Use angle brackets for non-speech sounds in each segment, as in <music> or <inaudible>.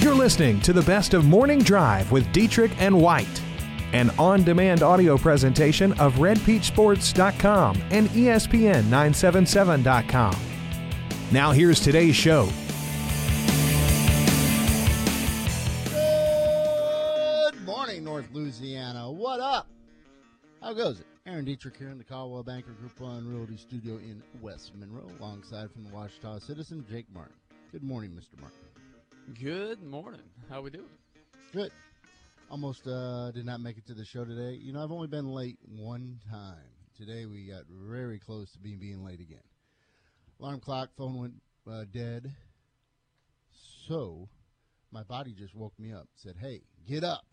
You're listening to the best of Morning Drive with Dietrich and White, an on-demand audio presentation of RedPeachSports.com and E ESPN977.com. Now here's today's show. Good morning, North Louisiana. What up? How goes it? Aaron Dietrich here in the Coldwell Banker Group One Realty Studio in West Monroe, alongside from the Ouachita Citizen Jake Martin. Good morning, Mr. Martin. Good morning. How we doing? Good. Almost uh, did not make it to the show today. You know, I've only been late one time. Today we got very close to being being late again. Alarm clock, phone went uh, dead. So my body just woke me up. Said, "Hey, get up."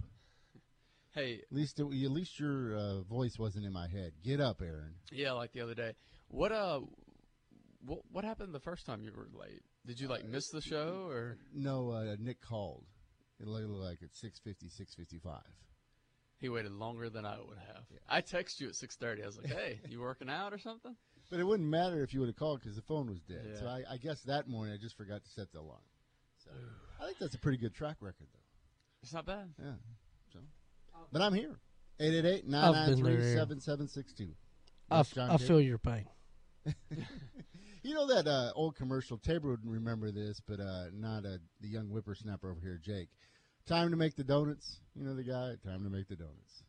Hey, At least, it, at least your uh, voice wasn't in my head. Get up, Aaron. yeah, like the other day. What uh, what what happened the first time you were late? Did you like miss the show or No, uh, Nick called. It looked like at 650, 655. he waited longer than I would have? I texted you at six thirty. I was like, "Hey, you working out or something?" <laughs> But it wouldn't matter if you would have called because the phone was dead. So I, I guess that morning I just forgot to set the alarm. So I think that's a pretty good track record, though. It's not bad. Yeah. So, but I'm here. 888 I've 993 7762. I, f- I feel your pain. <laughs> You know that uh, old commercial? Tabor would remember this, but uh, not uh, the young whippersnapper over here, Jake. Time to make the donuts. You know the guy? Time to make the donuts.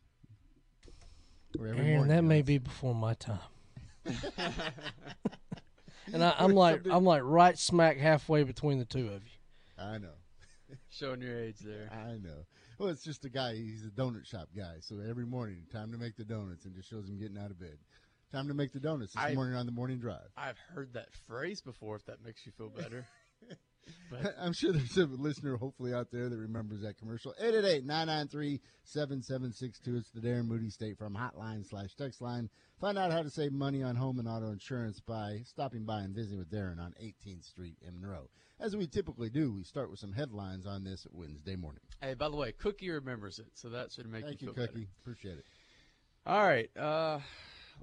Or every Aaron, that may be before my time. <laughs> and I, I'm like I'm like right smack halfway between the two of you. I know. <laughs> Showing your age there. I know. Well, it's just a guy. He's a donut shop guy. So every morning, time to make the donuts, and just shows him getting out of bed. Time to make the donuts this I- morning on the morning drive. I've heard that phrase before. If that makes you feel better. <laughs> But I'm sure there's a listener, hopefully, out there that remembers that commercial. 888 993 7762. It's the Darren Moody State Farm hotline slash text line. Find out how to save money on home and auto insurance by stopping by and visiting with Darren on 18th Street in Monroe. As we typically do, we start with some headlines on this Wednesday morning. hey, by the way, Cookie remembers it, so that should make Thank you, you Cookie. Appreciate it. All right. Uh,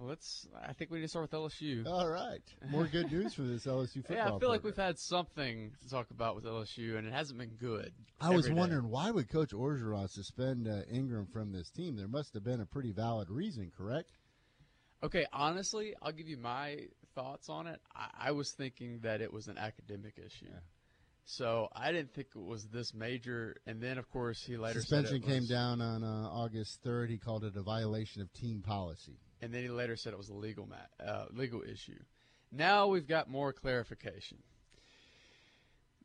let's. I think we need to start with LSU. All right. More good news for this LSU <laughs> football. Yeah, I feel like we've had something to talk about with LSU, and it hasn't been good. I was every day. wondering why would Coach Orgeron suspend uh, Ingram from this team? There must have been a pretty valid reason, correct? Okay, honestly, I'll give you my thoughts on it. I, I was thinking that it was an academic issue. So I didn't think it was this major. And then, of course, he later Suspension came down on uh, August 3rd. He called it a violation of team policy. And then he later said it was a legal uh, legal issue. Now we've got more clarification.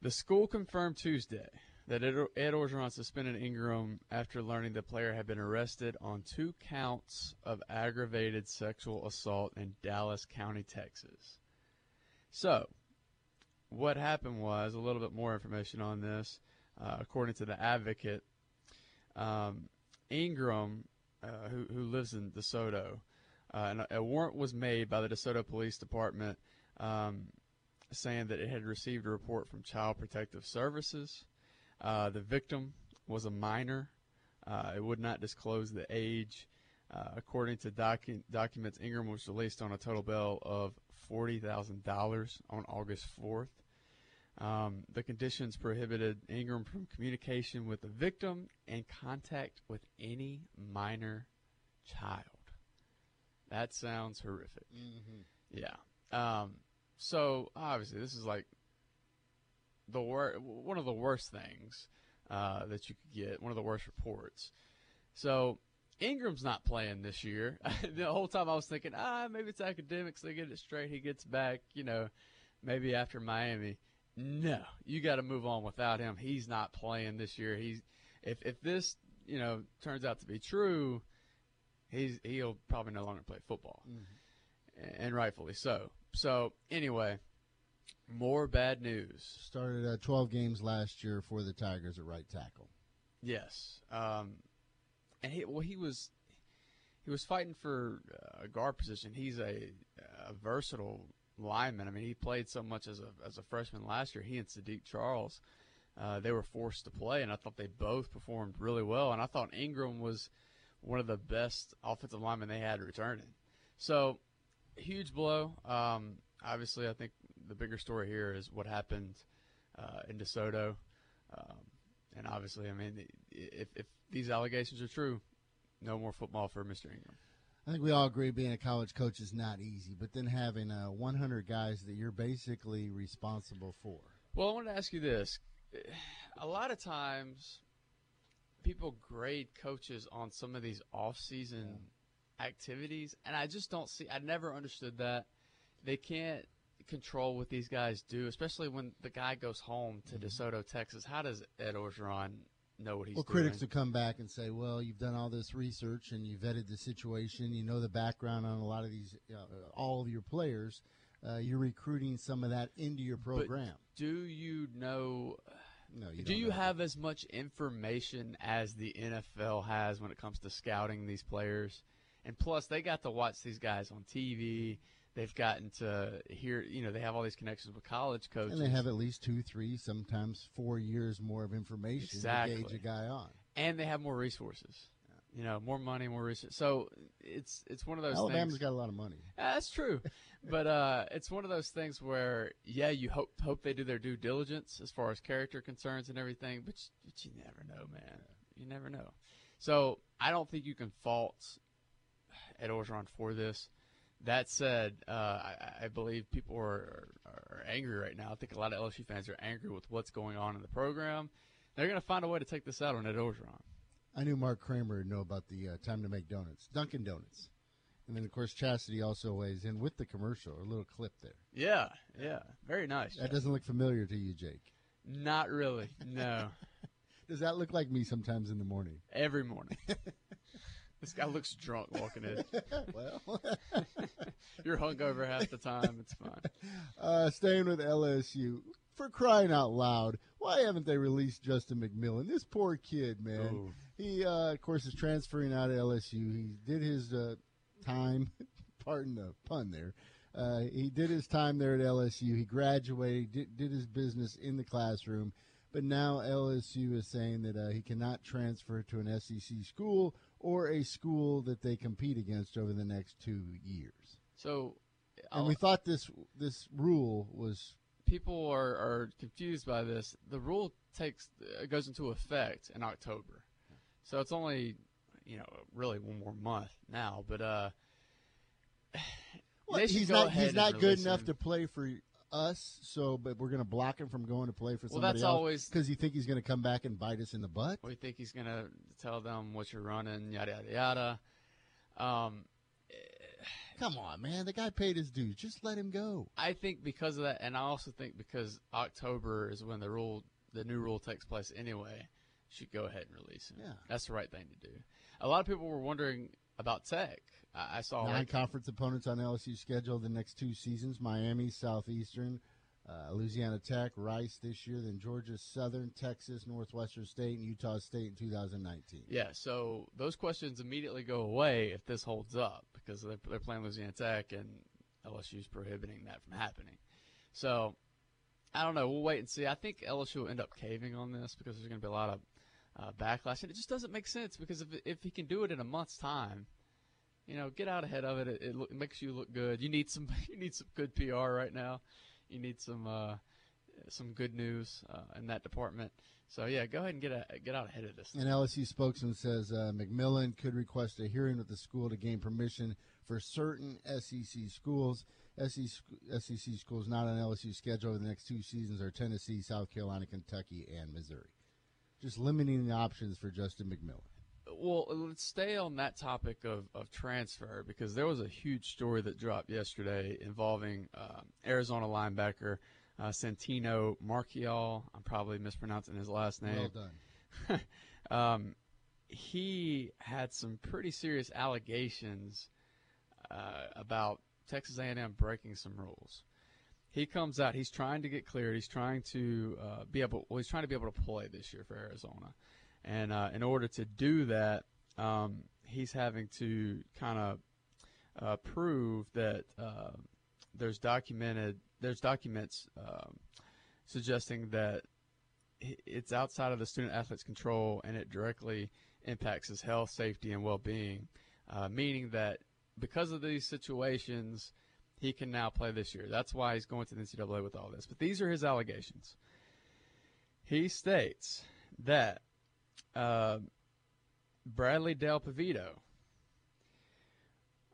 The school confirmed Tuesday that Ed, Ed Orgeron suspended Ingram after learning the player had been arrested on two counts of aggravated sexual assault in Dallas County, Texas. So, what happened was a little bit more information on this. Uh, according to the advocate, um, Ingram, uh, who, who lives in DeSoto, and a, warrant was made by the DeSoto Police Department um, saying that it had received a report from Child Protective Services. Uh, the victim was a minor. Uh, it would not disclose the age. Uh, according to docu- documents, Ingram was released on a total bail of $40,000 on August 4th. Um, the conditions prohibited Ingram from communication with the victim and contact with any minor child. That sounds horrific. Yeah. Um, so obviously, this is like the wor- one of the worst things uh, that you could get. One of the worst reports. So Ingram's not playing this year. <laughs> the whole time I was thinking, ah, maybe it's academics. They get it straight. He gets back. You know, maybe after Miami. No, you got to move on without him. He's not playing this year. He's if if this you know turns out to be true, he's he'll probably no longer play football, and rightfully so. So anyway, More bad news. Started uh, 12 games last year for the Tigers at right tackle. Yes. Um, and he well he was he was fighting for a guard position. He's a, a versatile lineman. I mean, he played so much as a as a freshman last year. He and Saahdiq Charles, uh, they were forced to play, and I thought they both performed really well. And I thought Ingram was one of the best offensive linemen they had returning. So, huge blow. Um, obviously, I think the bigger story here is what happened uh, in DeSoto. Um, and obviously, I mean, if, if these allegations are true, no more football for Mr. Ingram. I think we all agree being a college coach is not easy, but then having uh, 100 guys that you're basically responsible for. Well, I want to ask you this. A lot of times, people grade coaches on some of these off-season yeah. activities, and I just don't see. I never understood that. They can't control what these guys do, especially when the guy goes home to mm-hmm. DeSoto, Texas. How does Ed Orgeron know what he's well, doing? Well, critics will come back and say, well, you've done all this research and you vetted the situation. You know the background on a lot of these, uh, all of your players. Uh, you're recruiting some of that into your program. But do you know? No, you do you know have as much information as the NFL has when it comes to scouting these players? And plus, they got to watch these guys on TV they've gotten to hear, you know, they have all these connections with college coaches. And they have at least two, three, sometimes four years more of information exactly. to gauge a guy on. And they have more resources. You know, more money, more resources. So it's it's one of those. Alabama's things. got a lot of money. that's true, <laughs> but uh, it's one of those things where yeah, you hope hope they do their due diligence as far as character concerns and everything, but but you never know, man. You never know. So I don't think you can fault <sighs> Ed Orgeron for this. That said, uh, I, I, believe people are, are, are, angry right now. I think a lot of LSU fans are angry with what's going on in the program. They're going to find a way to take this out on Ed Orgeron. I knew Mark Kramer would know about the uh, time to make donuts, Dunkin' Donuts. And then, of course, Chastity also weighs in with the commercial, a little clip there. Yeah, yeah. Very nice. That doesn't look familiar to you, Jake. Not really, no. <laughs> <laughs> Does that look like me sometimes in the morning? Every morning. <laughs> This guy looks drunk walking in. well, you're hungover half the time. It's fine. Uh, staying with LSU for crying out loud. Why haven't they released Justin McMillan? This poor kid, man. Ooh. He, uh, of course, is transferring out of LSU. He did his uh, time. <laughs> pardon the pun there. Uh, he did his time there at LSU. He graduated, did, did his business in the classroom. But now LSU is saying that uh, he cannot transfer to an SEC school or a school that they compete against over the next two years. So, and we thought this this rule was. People are, are confused by this. The rule takes uh, goes into effect in October, so it's only you know really one more month now. But uh, well, he's not he's not good enough to play for us, so but we're going to block him from going to play for somebody well, that's else always because you think he's going to come back and bite us in the butt. We think he's going to tell them what you're running, yada yada yada. Um, come on, man, the guy paid his dues. Just let him go. I think because of that, and I also think because October is when the rule, the new rule takes place anyway. Should go ahead and release him. Yeah, that's the right thing to do. A lot of people were wondering about Tech. I saw nine like, conference opponents on LSU's schedule the next two seasons: Miami, Southeastern, uh, Louisiana Tech, Rice this year, then Georgia Southern, Texas, Northwestern State, and Utah State in 2019. Yeah, so those questions immediately go away if this holds up because they're, they're playing Louisiana Tech and LSU's prohibiting that from happening. So I don't know. We'll wait and see. I think LSU will end up caving on this because there's going to be a lot of uh, backlash, and it just doesn't make sense because if if he can do it in a month's time you know, get out ahead of it. It, it, it, makes you look good. You need some <laughs> you need some good PR right now. You need some uh, some good news uh, in that department. So yeah, go ahead and get a, get out ahead of this. An LSU spokesman says uh, McMillan could request a hearing with the school to gain permission for certain SEC schools. SEC, SEC schools not on LSU schedule over the next two seasons are Tennessee, South Carolina, Kentucky, and Missouri. Just limiting the options for Justin McMillan well, let's stay on that topic of, of transfer because there was a huge story that dropped yesterday involving uh, Arizona linebacker uh, Santino Marchiol. I'm probably mispronouncing his last name. Well done. <laughs> um, he had some pretty serious allegations uh, about Texas A&M breaking some rules. He comes out. He's trying to get cleared. He's trying to uh, be able. Well, he's trying to be able to play this year for Arizona, and uh, in order to do that, um, he's having to kind of uh, prove that uh, there's documented. There's documents um, suggesting that it's outside of the student athlete's control and it directly impacts his health, safety, and well-being. Uh, meaning that because of these situations he can now play this year. That's why he's going to the NCAA with all this. But these are his allegations. He states that uh, Bradley Dale Peveto,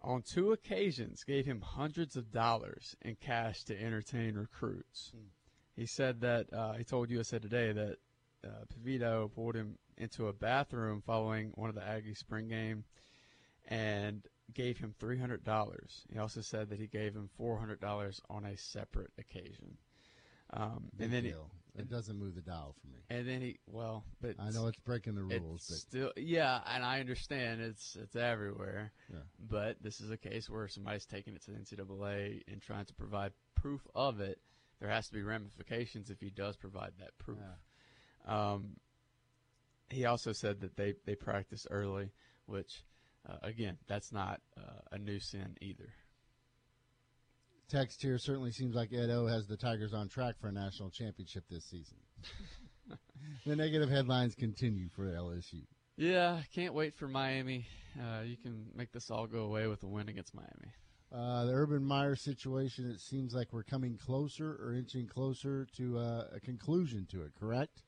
on two occasions, gave him hundreds of dollars in cash to entertain recruits. Hmm. He said that uh, he told USA Today that uh, Peveto pulled him into a bathroom following one of the Aggie spring game and gave him $300. He also said that he gave him $400 on a separate occasion. Um, and then. He, it doesn't move the dial for me. And then he, well, but I know it's breaking the rules. still, yeah, and I understand it's it's everywhere. Yeah. But this is a case where somebody's taking it to the NCAA and trying to provide proof of it. There has to be ramifications if he does provide that proof. Yeah. Um, he also said that they they practice early, which uh, again, that's not uh, a new sin either. Text here certainly seems like Ed O has the Tigers on track for a national championship this season. <laughs> the negative headlines continue for LSU. Yeah, can't wait for Miami. Uh, you can make this all go away with a win against Miami. Uh, the Urban Meyer situation, it seems like we're coming closer or inching closer to uh, a conclusion to it, correct?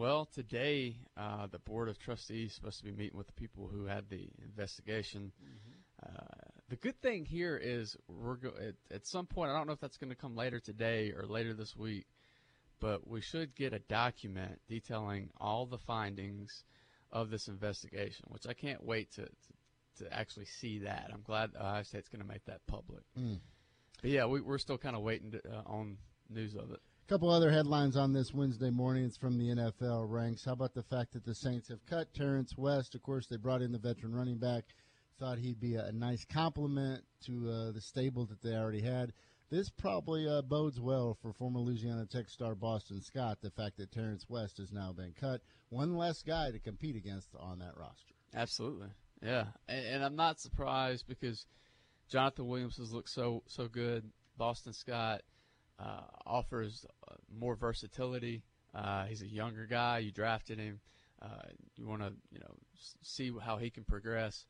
Well, today uh, the board of trustees is supposed to be meeting with the people who had the investigation. Mm-hmm. Uh, the good thing here is we're go- at, at, some point. I don't know if that's going to come later today or later this week, but we should get a document detailing all the findings of this investigation, which I can't wait to to, to actually see that. I'm glad Ohio State's going to make that public. Mm. But yeah, we, are still kind of waiting to, uh, on news of it couple other headlines on this Wednesday morning. It's from the NFL ranks. How about the fact that the Saints have cut Terrence West? Of course, they brought in the veteran running back. Thought he'd be a, nice complement to uh, the stable that they already had. This probably uh, bodes well for former Louisiana Tech star Boston Scott. The fact that Terrence West has now been cut, one less guy to compete against on that roster. Absolutely, yeah, and, and I'm not surprised because Jonathan Williams has looked so so good. Boston Scott uh, offers uh, more versatility. Uh, he's a younger guy. You drafted him. Uh, you want to, you know, see how he can progress.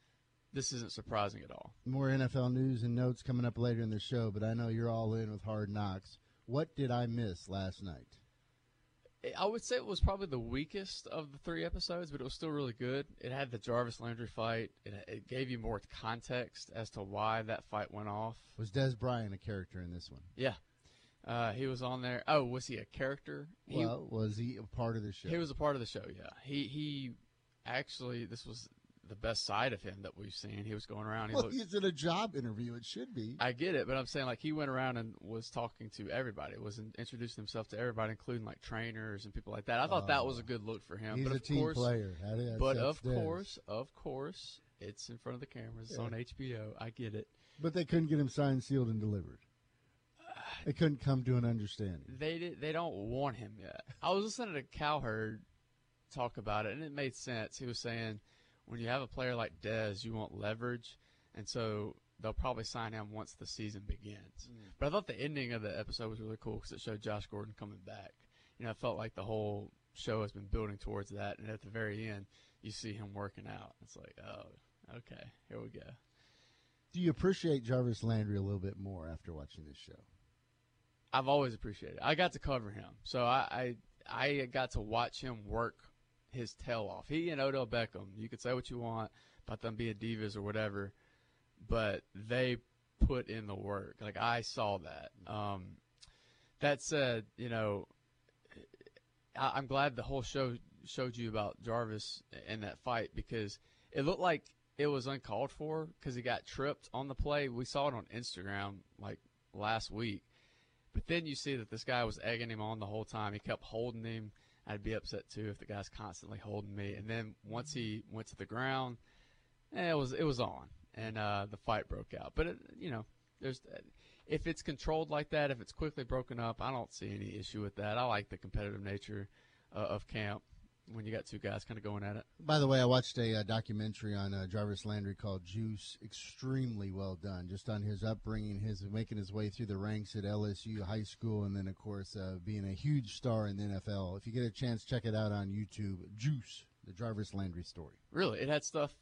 This isn't surprising at all. More NFL news and notes coming up later in the show, but I know you're all in with Hard Knocks. What did I miss last night? I would say it was probably the weakest of the three episodes, but it was still really good. It had the Jarvis Landry fight. It, it gave you more context as to why that fight went off. Was Dez Bryant a character in this one? Yeah, uh, he was on there. Oh, was he a character? He, well, was he a part of the show? He was a part of the show. Yeah. He he actually this was the best side of him that we've seen. He was going around. He well, looked, he's in a job interview. It should be. I get it, but I'm saying like he went around and was talking to everybody. Was in, introducing himself to everybody, including like trainers and people like that. I thought that was a oh. good look for him. He's but a of team course, player. but of course, of course, it's in front of the cameras. It's yeah. on HBO. I get it. But they couldn't get him signed, sealed, and delivered. They couldn't come to an understanding. They did, they don't want him yet. I was listening to Cowherd talk about it, and it made sense. He was saying when you have a player like Dez, you want leverage, and so they'll probably sign him once the season begins. Mm. But I thought the ending of the episode was really cool because it showed Josh Gordon coming back. You know, I felt like the whole show has been building towards that, and at the very end, you see him working out. It's like, oh, okay, here we go. Do you appreciate Jarvis Landry a little bit more after watching this show? I've always appreciated. It. I got to cover him, so I, I I got to watch him work his tail off. He and Odell Beckham. You could say what you want about them being divas or whatever, but they put in the work. Like I saw that. Um, that said, you know, I, I'm glad the whole show showed you about Jarvis in that fight because it looked like it was uncalled for because he got tripped on the play. We saw it on Instagram like last week but then you see that this guy was egging him on the whole time. He kept holding him. I'd be upset too if the guy's constantly holding me. And then once he went to the ground, eh, it was it was on, and uh, the fight broke out. But it, you know, there's if it's controlled like that, if it's quickly broken up, I don't see any issue with that. I like the competitive nature uh, of camp when you got two guys kind of going at it. By the way, I watched a, uh, documentary on uh, Jarvis Landry called Juice. Extremely well done, just on his upbringing, his making his way through the ranks at LSU high school, and then of course uh, being a huge star in the NFL. If you get a chance, check it out on YouTube. Juice, the Jarvis Landry story. Really, it had stuff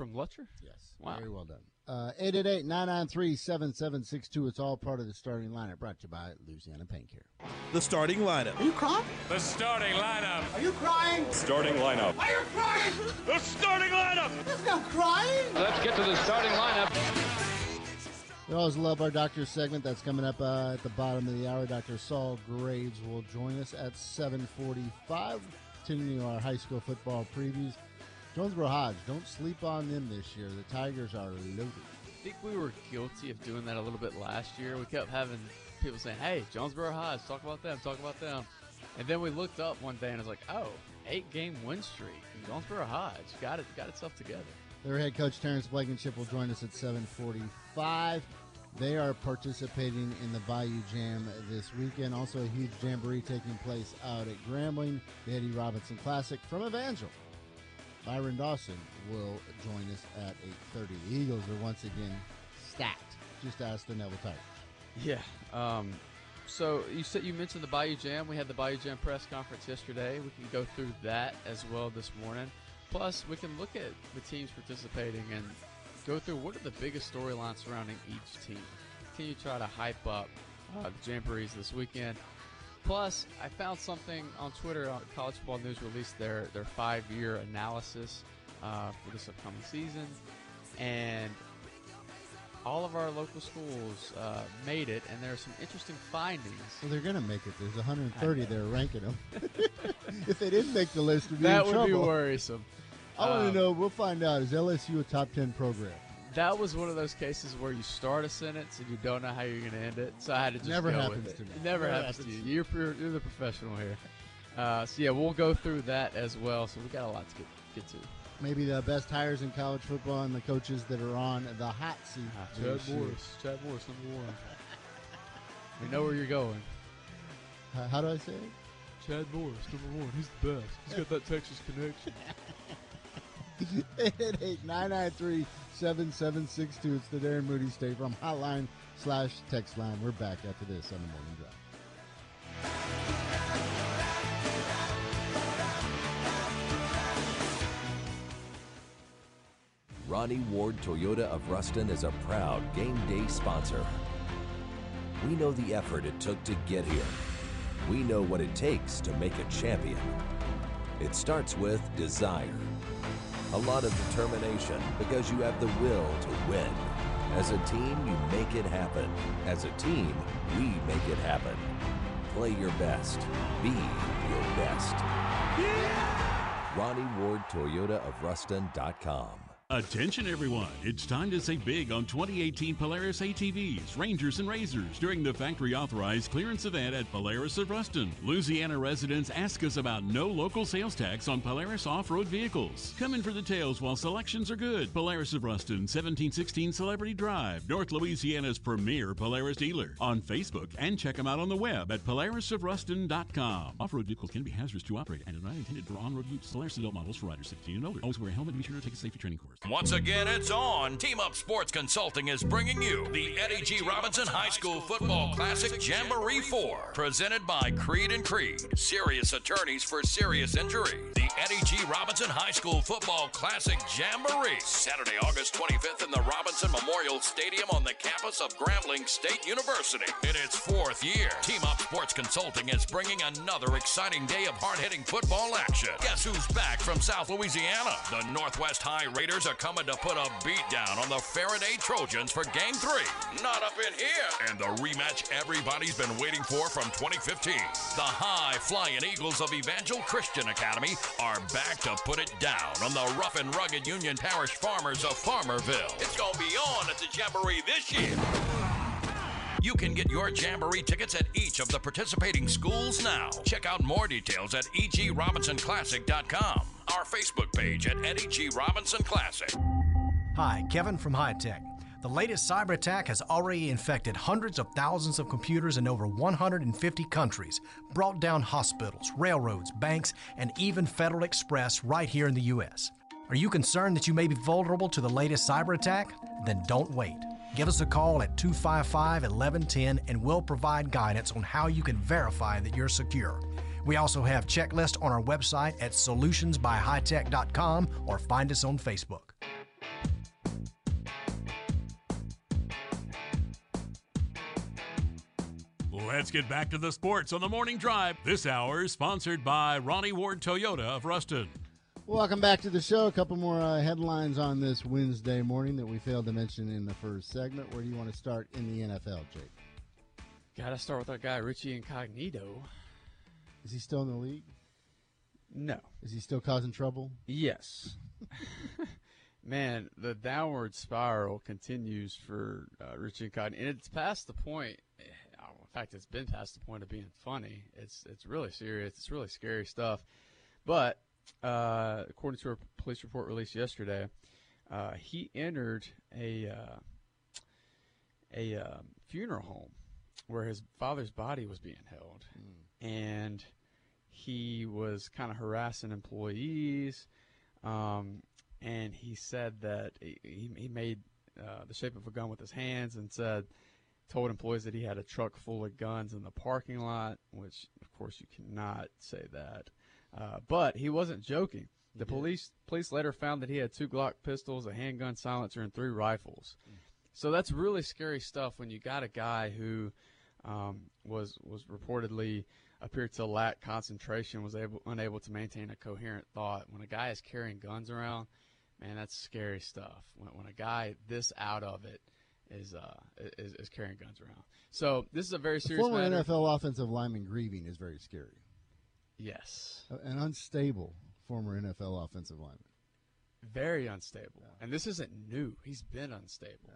from Lutcher. Yes, Wow. very well done. Uh, 888-993-7762. It's all part of the starting lineup. Brought to you by Louisiana Pain Care. The starting lineup. Are you crying? The starting lineup. Are you crying? Starting lineup. Are you crying? The starting lineup. There's no crying. Let's get to the starting lineup. We always love our doctor segment. That's coming up uh, at the bottom of the hour. Dr. Saul Graves will join us at 745, continuing our high school football previews. Jonesboro Hodge, don't sleep on them this year. The Tigers are loaded. I think we were guilty of doing that a little bit last year. We kept having people saying, "Hey, Jonesboro Hodge, talk about them, talk about them," and then we looked up one day and it was like, "Oh, eight-game win streak. And Jonesboro Hodge got it, got itself together." Their head coach Terrence Blankenship will join us at 745. They are participating in the Bayou Jam this weekend. Also, a huge jamboree taking place out at Grambling, the Eddie Robinson Classic from Evangel. Byron Dawson will join us at 8.30. The Eagles are once again stacked. Just ask the Neville Tigers. Yeah. Um, so you said you mentioned the Bayou Jam. We had the Bayou Jam press conference yesterday. We can go through that as well this morning. Plus, we can look at the teams participating and go through what are the biggest storylines surrounding each team. Continue to try to hype up uh, the Jamborees this weekend. Plus, I found something on Twitter. Uh, College Football News released their, their five year analysis uh, for this upcoming season. And all of our local schools uh, made it, and there are some interesting findings. Well, they're going to make it. There's 130 there ranking them. <laughs> if they didn't make the list, we'd be That would trouble. be worrisome. I want Um, to know. We'll find out. Is LSU a top 10 program? That was one of those cases where you start a sentence and you don't know how you're going to end it. So I had to just Never go happens with it. to me. It never, Never happens, happens to you. You're, you're, the professional here. Uh, so yeah, we'll go through that as well. So we got a lot to get, get to. Maybe the best hires in college football and the coaches that are on the hot seat. Chad this. Morris. Chad Morris, number one. we know where you're going. How, how do I say it? Chad Morris, number one. He's the best. He's got that Texas connection. <laughs> 888-993-7762. It's the Darren Moody State from hotline slash text line. We're back after this on the morning drive. Ronnie Ward Toyota of Ruston is a proud game day sponsor. We know the effort it took to get here. We know what it takes to make a champion. It starts with desire, a lot of determination because you have the will to win. As a team, you make it happen. As a team, we make it happen. Play your best. Be your best. Ronnie Ward Toyota of Ruston.com. Attention everyone, it's time to save big on 2018 Polaris ATVs, Rangers, and Razors during the factory authorized clearance event at Polaris of Ruston. Louisiana residents ask us about no local sales tax on Polaris off-road vehicles. Come in for the details while selections are good. Polaris of Ruston, 1716 Celebrity Drive, North Louisiana's premier Polaris dealer. On Facebook and check them out on the web at polarisofruston.com. Off-road vehicles can be hazardous to operate and are not intended for on-road use. Polaris adult models for riders 16 and older. Always wear a helmet and be sure to take a safety training course. Once again, it's on. Team Up Sports Consulting is bringing you the Eddie G. Robinson High School Football Classic Jamboree 4, presented by Creed and Creed, serious attorneys for serious injury. The Eddie G. Robinson High School Football Classic Jamboree, Saturday, August 25th in the Robinson Memorial Stadium on the campus of Grambling State University. In its fourth year, Team Up Sports Consulting is bringing another exciting day of hard-hitting football action. Guess who's back from South Louisiana? The Northwest High Raiders are coming to put a beat down on the Ferriday Trojans for Game 3. Not up in here. And the rematch everybody's been waiting for from 2015. The high-flying Eagles of Evangel Christian Academy are back to put it down on the rough and rugged Union Parish farmers of Farmerville. It's going to be on at the Jamboree this year. You can get your Jamboree tickets at each of the participating schools now. Check out more details at egrobinsonclassic.com, our Facebook page at Eddie G. Robinson Classic. Hi, Kevin from High Tech. The latest cyber attack has already infected hundreds of thousands of computers in over 150 countries, brought down hospitals, railroads, banks, and even Federal Express right here in the U.S. Are you concerned that you may be vulnerable to the latest cyber attack? Then don't wait. Give us a call at 255 1110 and we'll provide guidance on how you can verify that you're secure. We also have checklists on our website at solutionsbyhightech.com or find us on Facebook. Let's get back to the sports on the morning drive. This hour is sponsored by Ronnie Ward Toyota of Ruston. Welcome back to the show. A couple more uh, headlines on this Wednesday morning that we failed to mention in the first segment. Where do you want to start in the NFL, Jake? Got to start with our guy Richie Incognito. Is he still in the league? No. Is he still causing trouble? Yes. <laughs> Man, the downward spiral continues for uh, Richie Incognito, and it's past the point. eh, In fact, it's been past the point of being funny. It's it's really serious. It's really scary stuff. But uh, according to a police report released yesterday, uh, he entered a uh, a um, funeral home where his father's body was being held, and he was kind of harassing employees. Um, and he said that he, he he made uh, the shape of a gun with his hands and said, told employees that he had a truck full of guns in the parking lot, which of course you cannot say that. Uh, but he wasn't joking. The police police later found that he had two Glock pistols, a handgun silencer, and three rifles. So that's really scary stuff when you got a guy who um, was was reportedly appeared to lack concentration, was able unable to maintain a coherent thought. When a guy is carrying guns around, man, that's scary stuff. When, when a guy this out of it is uh is, is carrying guns around. So this is a very The serious former matter. NFL offensive lineman grieving is very scary. Yes. An unstable former NFL offensive lineman. very unstable. And this isn't new. He's been unstable.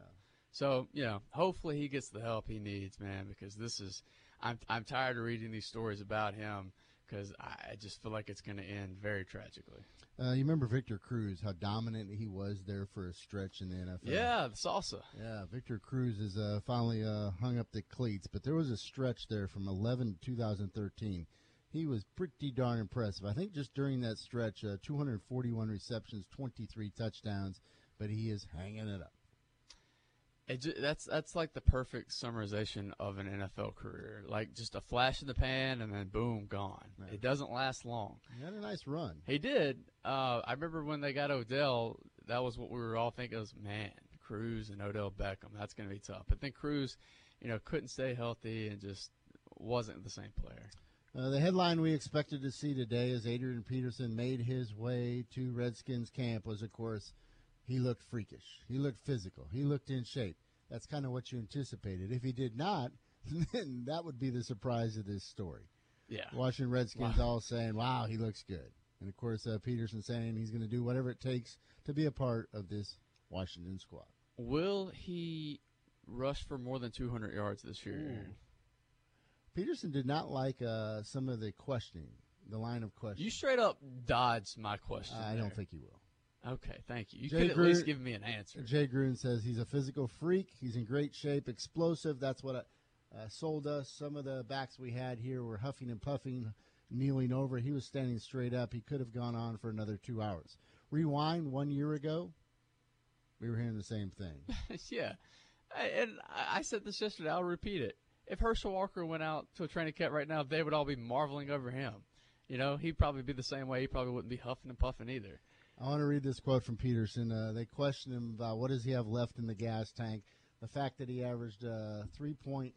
So, you know, hopefully he gets the help he needs, man, because this is I'm I'm tired of reading these stories about him because I I just feel like it's going to end very tragically. Uh, you remember Victor Cruz, how dominant he was there for a stretch in the NFL? Yeah, the salsa. Yeah, Victor Cruz is uh, finally uh, hung up the cleats, but there was a stretch there from 11 to 2013. He was pretty darn impressive. I think just during that stretch, uh, 241 receptions, 23 touchdowns, but he is hanging it up. It ju- that's that's like the perfect summarization of an NFL career. Like just a flash in the pan and then boom, gone. It doesn't last long. He had a nice run. He did. Uh, I remember when they got Odell, that was what we were all thinking was, man, Cruz and Odell Beckham, that's going to be tough. But then Cruz, you know, couldn't stay healthy and just wasn't the same player. Uh, the headline we expected to see today as Adrian Peterson made his way to Redskins camp was, of course, he looked freakish. He looked physical. He looked in shape. That's kind of what you anticipated. If he did not, <laughs> then that would be the surprise of this story. Yeah. Washington Redskins Wow. all saying, wow, he looks good. And, of course, uh, Peterson saying he's going to do whatever it takes to be a part of this Washington squad. Will he rush for more than 200 yards this year? Aaron? Peterson did not like uh, some of the questioning, the line of questioning. You straight up dodged my question. I there. don't think you will. Okay, thank you. You Jay could at Gruden- least give me an answer. Jay Gruden says he's a physical freak. He's in great shape, explosive. That's what uh, uh, sold us. Some of the backs we had here were huffing and puffing, kneeling over. He was standing straight up. He could have gone on for another two hours. Rewind one year ago, we were hearing the same thing. <laughs> yeah, I, and I said this yesterday. I'll repeat it. If Herschel Walker went out to a training camp right now, they would all be marveling over him. You know, he'd probably be the same way. He probably wouldn't be huffing and puffing either. I want to read this quote from Peterson. Uh, they questioned him about what does he have left in the gas tank. The fact that he averaged uh, 3.1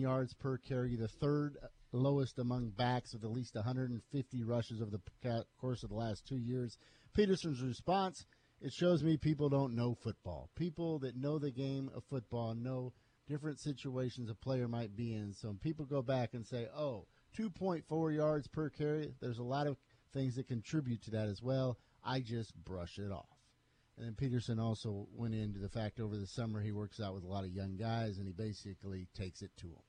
yards per carry, the third lowest among backs with at least 150 rushes over the course of the last two years. Peterson's response: It shows me people don't know football. People that know the game of football know different situations a player might be in. So people go back and say, "Oh, 2.4 yards per carry," there's a lot of things that contribute to that as well. I just brush it off. And then Peterson also went into the fact over the summer he works out with a lot of young guys and he basically takes it to them.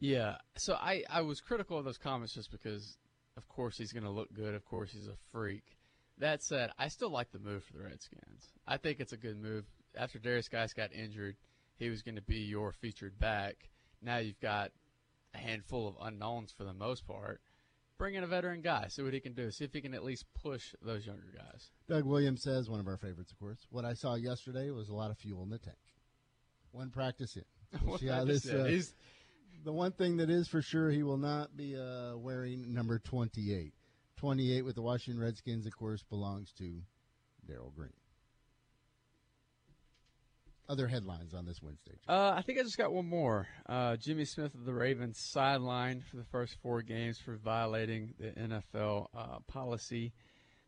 Yeah. So I, I was critical of those comments just because, of course, he's going to look good. Of course, he's a freak. That said, I still like the move for the Redskins. I think it's a good move. after Derrius Guice got injured, he was going to be your featured back. Now you've got a handful of unknowns for the most part. Bring in a veteran guy, see what he can do, see if he can at least push those younger guys. Doug Williams says, one of our favorites, of course. What I saw yesterday was a lot of fuel in the tank. One practice in. We'll see how this. Uh, He's- the one thing that is for sure, he will not be uh, wearing number 28. 28 with the Washington Redskins, of course, belongs to Darrell Green. Other headlines on this Wednesday. Uh, I think I just got one more. Uh, Jimmy Smith of the Ravens sidelined for the first four games for violating the NFL uh, policy.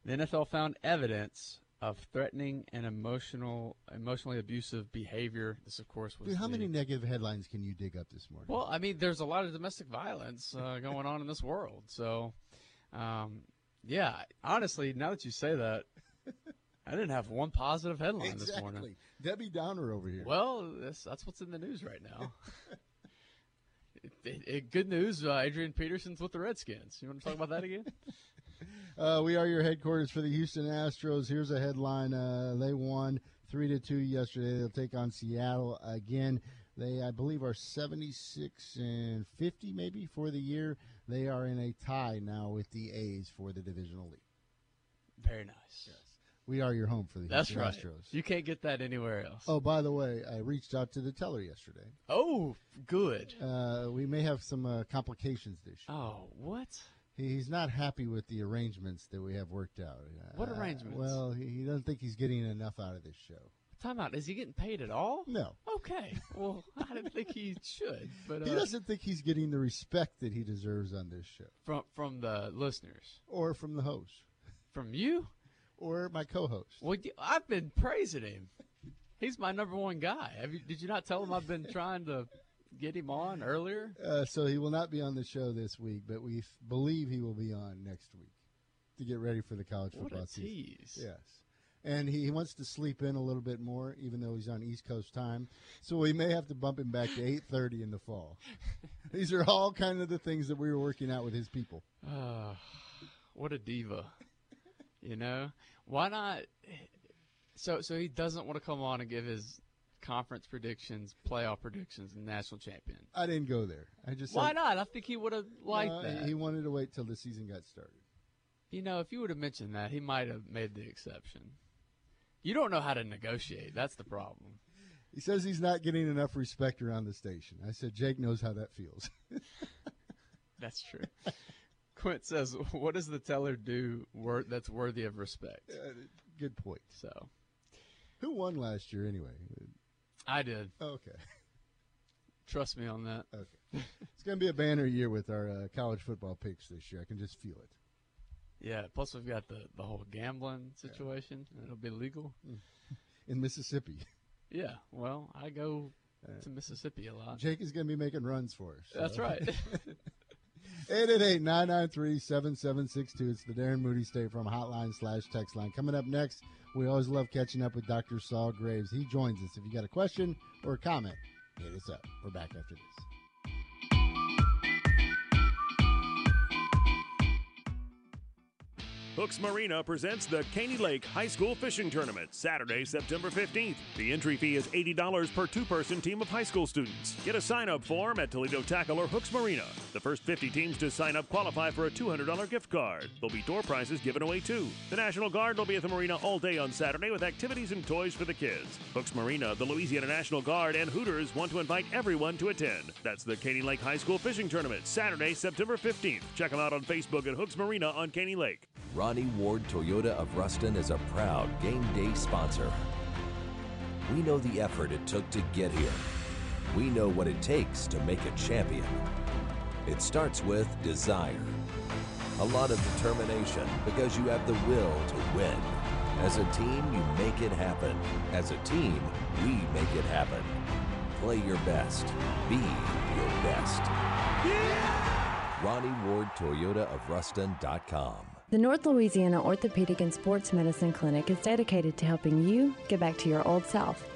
The NFL found evidence of threatening and emotional, emotionally abusive behavior. This, of course, was Dude, how the- many negative headlines can you dig up this morning? Well, I mean, there's a lot of domestic violence uh, <laughs> going on in this world. So, um, yeah, honestly, now that you say that, <laughs> I didn't have one positive headline this morning. exactly. Debbie Downer over here. Well, that's, that's what's in the news right now. <laughs> It- it- it- good news, uh, Adrian Peterson's with the Redskins. You want to talk about that again? <laughs> Uh, we are your headquarters for the Houston Astros. Here's a headline: uh, They won three to two yesterday. They'll take on Seattle again. They, I believe, are 76 and 50 maybe for the year. They are in a tie now with the A's for the divisional lead. Very nice. Yes, we are your home for the That's Houston right. Astros. You can't get that anywhere else. Oh, by the way, I reached out to the teller yesterday. Oh, good. Uh, we may have some uh, complications this year. Oh, what? He's not happy with the arrangements that we have worked out. What Uh, arrangements? Well, he, he doesn't think he's getting enough out of this show. Time out. Is he getting paid at all? No. Okay. <laughs> Well, I didn't think he should, but uh, he doesn't think he's getting the respect that he deserves on this show, from from the listeners, or from the host, from you, or my co-host. Well, I've been praising him. He's my number one guy. Have you, did you not tell him I've been trying to get him on earlier? Uh, so he will not be on the show this week, but we f- believe he will be on next week to get ready for the college What football a season. tease. Yes. And he, he wants to sleep in a little bit more, even though he's on East Coast time. So we may have to bump him back to 8.30 in the fall. <laughs> These are all kind of the things that we were working out with his people. Ah, what a diva. You know? Why not? So, so he doesn't want to come on and give his conference predictions, playoff predictions, and national champion. I didn't go there. I just Why said- not? I think he would have liked No, that. He wanted to wait till the season got started. You know, if you would have mentioned that, he might have made the exception. You don't know how to negotiate. That's the problem. He says he's not getting enough respect around the station. I said Jake knows how that feels. <laughs> That's true. Quint says, "What does the teller do wor- that's worthy of respect?" Uh, good point. So, who won last year anyway? I did. Oh, okay. Trust me on that. Okay. It's going to be a banner year with our uh, college football picks this year. I can just feel it. Yeah. Plus, we've got the the whole gambling situation. It'll be legal. Mm. In Mississippi. <laughs> Yeah. Well, I go uh, to Mississippi a lot. Jake is going to be making runs for us. That's <laughs> so. 888-993-7762. It's the Darren Moody State from Hotline slash text line. Coming up next, we always love catching up with Dr. Saul Graves. He joins us. If you got a question or a comment, hit us up. We're back after this. Hooks Marina presents the Caney Lake High School Fishing Tournament, Saturday, September 15th. The entry fee is $80 per two person team of high school students. Get a sign up form at Toledo Tackle or Hooks Marina. The first 50 teams to sign up qualify for a $200 gift card. There'll be door prizes given away too. The National Guard will be at the marina all day on Saturday with activities and toys for the kids. Hooks Marina, the Louisiana National Guard, and Hooters want to invite everyone to attend. That's the Caney Lake High School Fishing Tournament, Saturday, September 15th. Check them out on Facebook at Hooks Marina on Caney Lake. Ronnie Ward Toyota of Ruston is a proud game day sponsor. We know the effort it took to get here. We know what it takes to make a champion. It starts with desire, a lot of determination because you have the will to win. As a team, you make it happen. As a team, we make it happen. Play your best. Be your best. Ronnie Ward Toyota of Ruston.com. The North Louisiana Orthopedic and Sports Medicine Clinic is dedicated to helping you get back to your old self,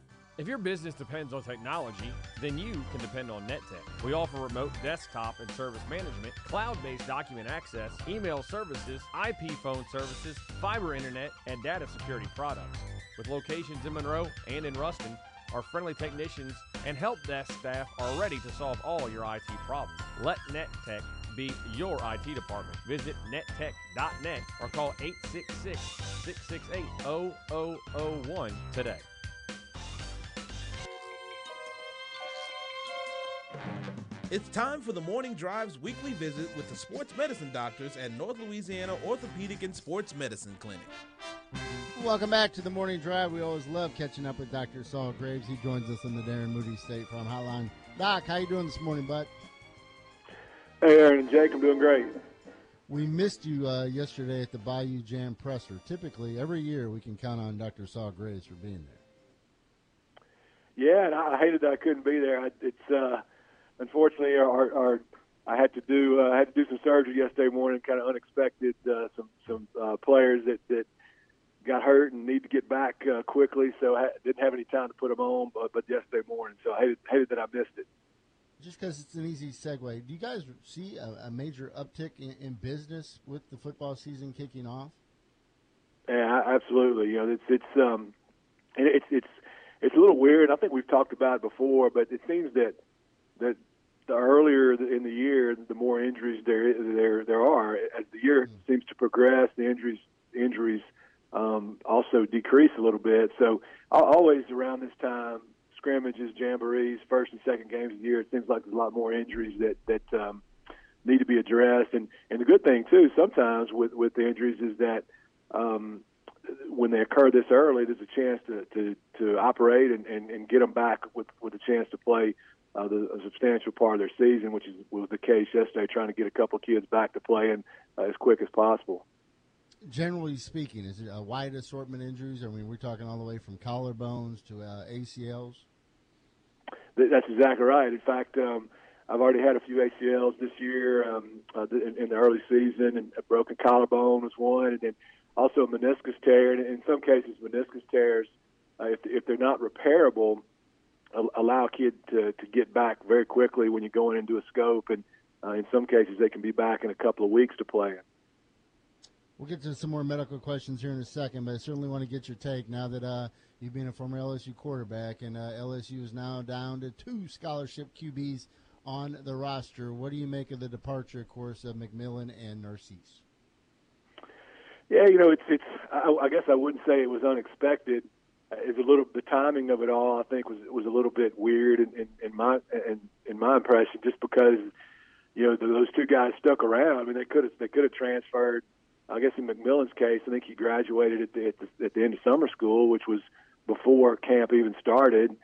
If your business depends on technology, then you can depend on NetTech. We offer remote desktop and service management, cloud based document access, email services, IP phone services, fiber internet, and data security products. With locations in Monroe and in Ruston, our friendly technicians and help desk staff are ready to solve all your IT problems. Let NetTech be your IT department. Visit nettech.net or call 866 668 0001 today. It's time for the Morning Drive's weekly visit with the sports medicine doctors at North Louisiana Orthopedic and Sports Medicine Clinic. Welcome back to the morning drive. We always love catching up with Dr. Saul Graves. He joins us on the Darren Moody State Farm Hotline. Doc, how you doing this morning, bud? Hey, Aaron and Jake, I'm doing great. We missed you uh, yesterday at the Bayou Jam presser. Typically, every year we can count on Dr. Saul Graves for being there. Yeah, and I hated that I couldn't be there. I, it's uh, unfortunately our, our I had to do uh, I had to do some surgery yesterday morning, kind of unexpected. Uh, some some uh, players that that got hurt and need to get back uh, quickly, so I didn't have any time to put them on. But, but yesterday morning, so I hated, hated that I missed it. Just because it's an easy segue, do you guys see a, a major uptick in, in business with the football season kicking off? Yeah, absolutely. You know, it's it's um, it's it's it's a little weird. I think we've talked about it before, but it seems that that the earlier in the year, the more injuries there there there are. As the year mm. seems to progress, the injuries injuries um, also decrease a little bit. So always around this time, scrimmages, jamborees, first and second games of the year, it seems like there's a lot more injuries that that um, need to be addressed. And and the good thing too, sometimes with with the injuries is that um, when they occur this early, there's a chance to to, to operate and, and, and get them back with with a chance to play uh, the, a substantial part of their season, which is, was the case yesterday, trying to get a couple kids back to playing uh, as quick as possible. Generally speaking, is it a wide assortment injuries? I mean, we're talking all the way from collarbones to uh, ACLs. That's exactly right. In fact, um, I've already had a few ACLs this year um, uh, in, in the early season, and a broken collarbone was one, and then also a meniscus tear. And in some cases, meniscus tears, uh, if, if they're not repairable, allow a kid to, to get back very quickly when you're going into a scope, and uh, in some cases they can be back in a couple of weeks to play. We'll get to some more medical questions here in a second, but I certainly want to get your take now that uh, you've been a former LSU quarterback, and uh, LSU is now down to two scholarship QBs on the roster. What do you make of the departure, of course, of McMillan and Narcisse? Yeah, you know, it's it's. I, I guess I wouldn't say it was unexpected Uh, is a little the timing of it all. I think was was a little bit weird in, in, in my in, in my impression, just because you know those two guys stuck around. I mean, they could have they could have transferred. I guess in McMillan's case, I think he graduated at the, at the at the end of summer school, which was before camp even started.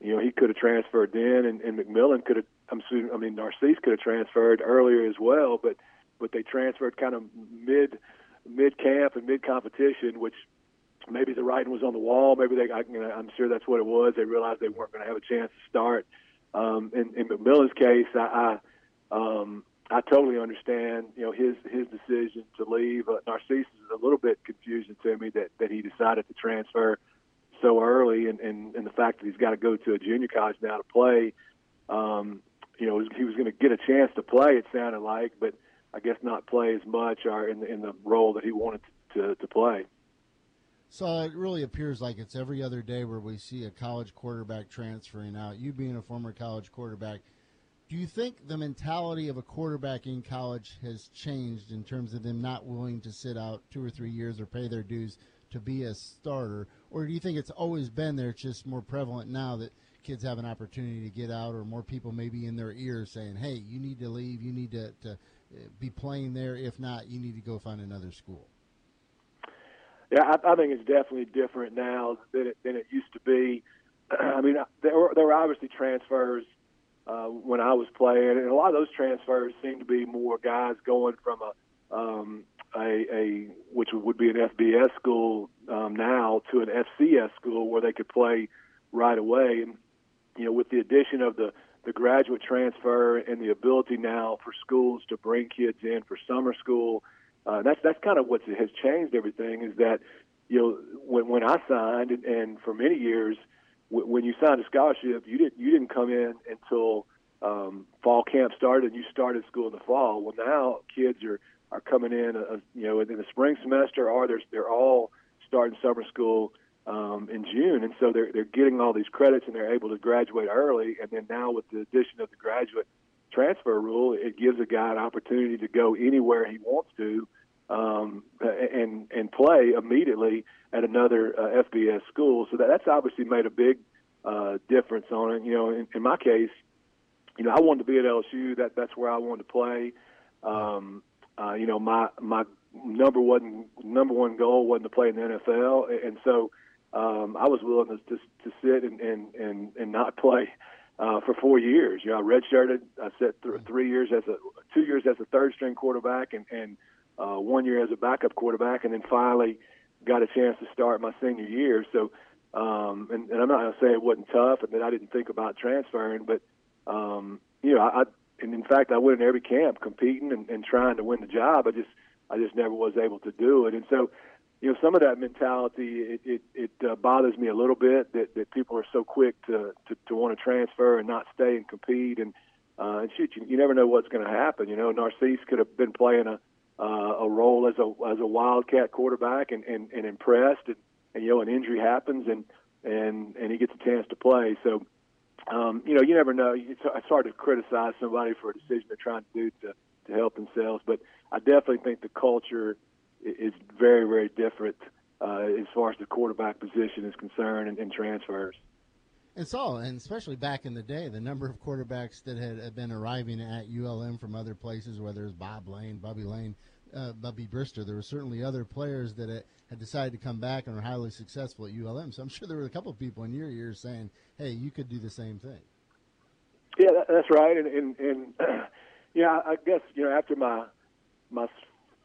You know, he could have transferred then, and, and McMillan could have. I'm assuming, I mean, Narcisse could have transferred earlier as well, but but they transferred kind of mid mid camp and mid competition, which maybe the writing was on the wall. Maybe they, I, I'm sure that's what it was. They realized they weren't going to have a chance to start. Um, in, in McMillan's case, I, I, um, I totally understand, you know, his his decision to leave. Uh, Narcisse is a little bit confusing to me that that he decided to transfer so early, and and, and the fact that he's got to go to a junior college now to play. Um, you know, he was going to get a chance to play. It sounded like, but I guess not play as much or in the in the role that he wanted to to, to play. So it really appears like it's every other day where we see a college quarterback transferring out. You being a former college quarterback, do you think the mentality of a quarterback in college has changed in terms of them not willing to sit out two or three years or pay their dues to be a starter? Or do you think it's always been there, it's just more prevalent now that kids have an opportunity to get out or more people maybe in their ears saying, hey, you need to leave, you need to, to uh, be playing there. If not, you need to go find another school? Yeah, I, I think it's definitely different now than it, than it used to be. <clears throat> I mean, there were, there were obviously transfers uh, when I was playing, and a lot of those transfers seem to be more guys going from a um, a, a which would be an FBS school um, now to an FCS school where they could play right away. And you know, with the addition of the the graduate transfer and the ability now for schools to bring kids in for summer school, uh, that's that's kind of what has changed everything. Is that you know when when I signed and, and for many years w- when you signed a scholarship, you didn't you didn't come in until um, fall camp started and you started school in the fall. Well, now kids are are coming in, uh, you know, in the spring semester, or they're they're all starting summer school um, in June, and so they're they're getting all these credits and they're able to graduate early. And then now with the addition of the graduate transfer rule, it gives a guy an opportunity to go anywhere he wants to um, and and play immediately at another uh, FBS school. So that, that's obviously made a big uh, difference on it. You know, in, in my case, you know, I wanted to be at LSU. That that's where I wanted to play. Um, uh, you know, my my number one number one goal wasn't to play in the NFL, and so um, I was willing to to, to sit and, and and and not <laughs> play uh, for four years. You know, I redshirted. I sat th- three years as a two years as a third string quarterback, and and uh, one year as a backup quarterback, and then finally got a chance to start my senior year. So, um, and, and I'm not going to say it wasn't tough and that I didn't think about transferring, but um, you know, I, I and in fact I went in every camp competing and, and trying to win the job. I just I just never was able to do it, and so you know some of that mentality it it, it uh, bothers me a little bit that that people are so quick to to, to want to transfer and not stay and compete and uh, and shoot you, you never know what's going to happen. You know, Narcisse could have been playing a uh, a role as a as a wildcat quarterback and and, and impressed. And, and you know an injury happens and and and he gets a chance to play. So um, you know you never know. It's, it's hard to criticize somebody for a decision they're trying to do to to help themselves. But I definitely think the culture is very very different uh, as far as the quarterback position is concerned and, and transfers. It's all, and especially back in the day, the number of quarterbacks that had, been arriving at ULM from other places, whether it's Bob Lane, Bubby Lane, uh, Bubby Brister, there were certainly other players that had, decided to come back and were highly successful at ULM. So I'm sure there were a couple of people in your years saying, "Hey, you could do the same thing." Yeah, that, that's right, and and, and <clears throat> yeah, I guess you know after my my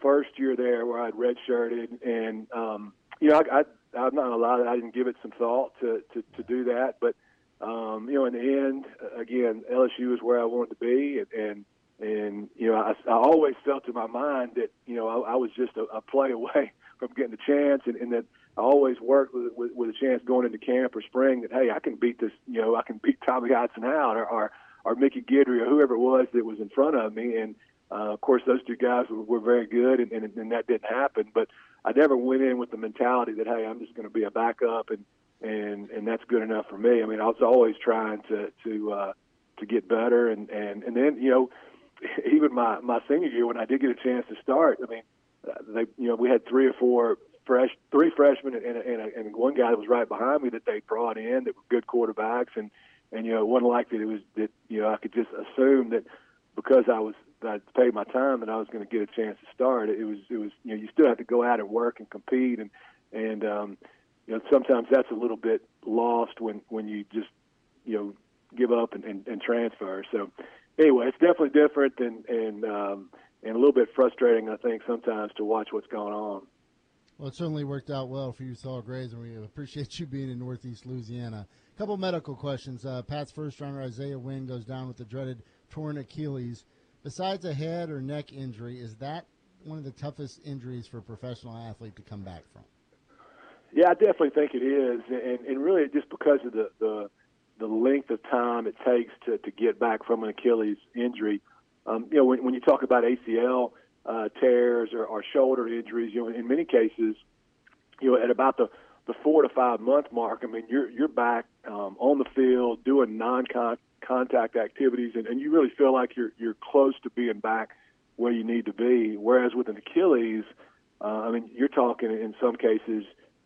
first year there, where I'd redshirted, and um, you know I, I I'm not gonna lie that I didn't give it some thought to to, to do that, but um, you know, in the end, again, LSU is where I wanted to be, and and, and you know, I, I always felt in my mind that you know I, I was just a, a play <laughs> away from getting the chance, and, and that I always worked with, with with a chance going into camp or spring that hey, I can beat this, you know, I can beat Tommy Hudson out or or, or Mickey Guidry or whoever it was that was in front of me, and uh, of course, those two guys were, were very good, and, and, and that didn't happen. But I never went in with the mentality that hey, I'm just going to be a backup, and and and that's good enough for me. I mean, I was always trying to to uh, to get better, and and and then you know, <laughs> even my my senior year when I did get a chance to start, I mean, uh, they you know we had three or four fresh three freshmen and and, and, and one guy that was right behind me that they brought in that were good quarterbacks, and and you know it wasn't like that it was that you know I could just assume that because I was I paid my time and I was going to get a chance to start. It was it was you know you still have to go out and work and compete and and um, you know sometimes that's a little bit lost when when you just you know give up and, and, and transfer. So anyway, it's definitely different and and um, and a little bit frustrating I think sometimes to watch what's going on. Well, it certainly worked out well for you, Saul Graves, and we appreciate you being in Northeast Louisiana. A couple medical questions. Uh, Pat's first runner, Isaiah Wynn, goes down with the dreaded torn Achilles besides a head or neck injury, is that one of the toughest injuries for a professional athlete to come back from? Yeah, I definitely think it is, and, and really just because of the, the the length of time it takes to, to get back from an Achilles injury. Um, you know, when, when you talk about ACL uh, tears or, or shoulder injuries, you know, in many cases, you know, at about the the four to five month mark, I mean, you're you're back um, on the field doing non contact activities, and, and you really feel like you're you're close to being back where you need to be. Whereas with an Achilles, uh, I mean, you're talking in some cases,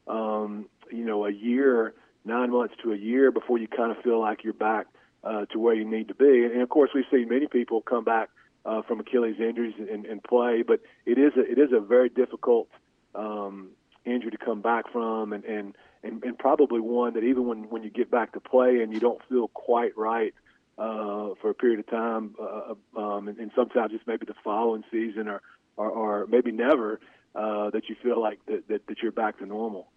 um, you know, a year, nine months to a year before you kind of feel like you're back uh, to where you need to be. And, of course, we've seen many people come back uh, from Achilles injuries and, and play, but it is a, it is a very difficult um, injury to come back from, and, and and and probably one that even when when you get back to play and you don't feel quite right uh, for a period of time, uh, um, and, and sometimes it's maybe the following season or or, or maybe never uh, that you feel like that, that that you're back to normal.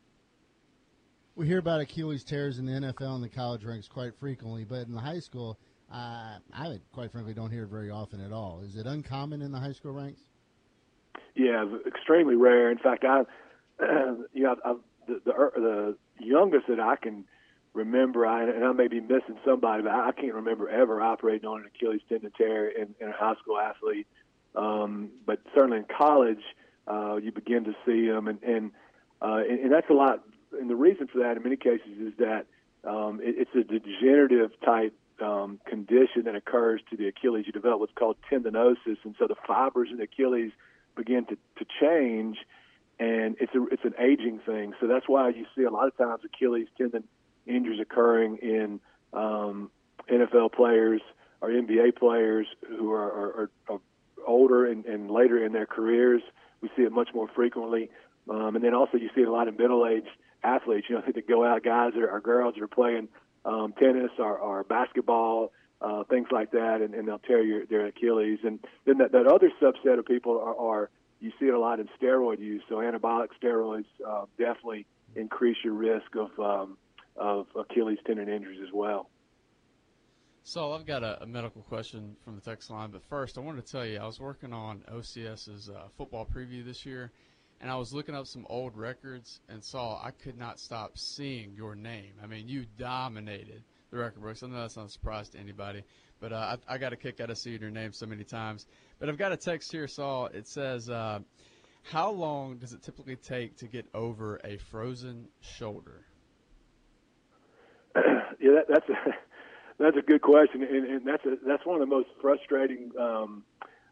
We hear about Achilles tears in the NFL and the college ranks quite frequently, but in the high school, I quite frankly don't hear it very often at all. Is it uncommon in the high school ranks? Yeah, extremely rare. In fact, I, <clears throat> you know, I've, the, the the youngest that I can remember, I, and I may be missing somebody, but I can't remember ever operating on an Achilles tendon tear in, in a high school athlete. Um, but certainly in college, uh, you begin to see them, and and, uh, and and that's a lot. And the reason for that, in many cases, is that um, it, it's a degenerative type um, condition that occurs to the Achilles. You develop what's called tendinosis, and so the fibers in the Achilles begin to, to change, and it's a it's an aging thing. So that's why you see a lot of times Achilles tendon injuries occurring in um, NFL players or NBA players who are, are, are older and, and later in their careers. We see it much more frequently, um, and then also you see it a lot of middle-aged athletes. You know, that go out, guys or, are, girls are playing um, tennis or, or basketball, uh, things like that, and, and they'll tear your, their Achilles. And then that, that other subset of people are, are you see it a lot in steroid use. So anabolic steroids uh, definitely increase your risk of um, of Achilles tendon injuries as well. So I've got a, a, medical question from the text line, but first I wanted to tell you I was working on OCS's uh, football preview this year, and I was looking up some old records and saw I could not stop seeing your name. I mean, you dominated the record books. I know that's not a surprise to anybody, but uh, I, I, got a kick out of seeing your name so many times. But I've got a text here, Saul. It says, uh, "How long does it typically take to get over a frozen shoulder?" Yeah, that, that's a <laughs> that's a good question, and, and that's a, that's one of the most frustrating um,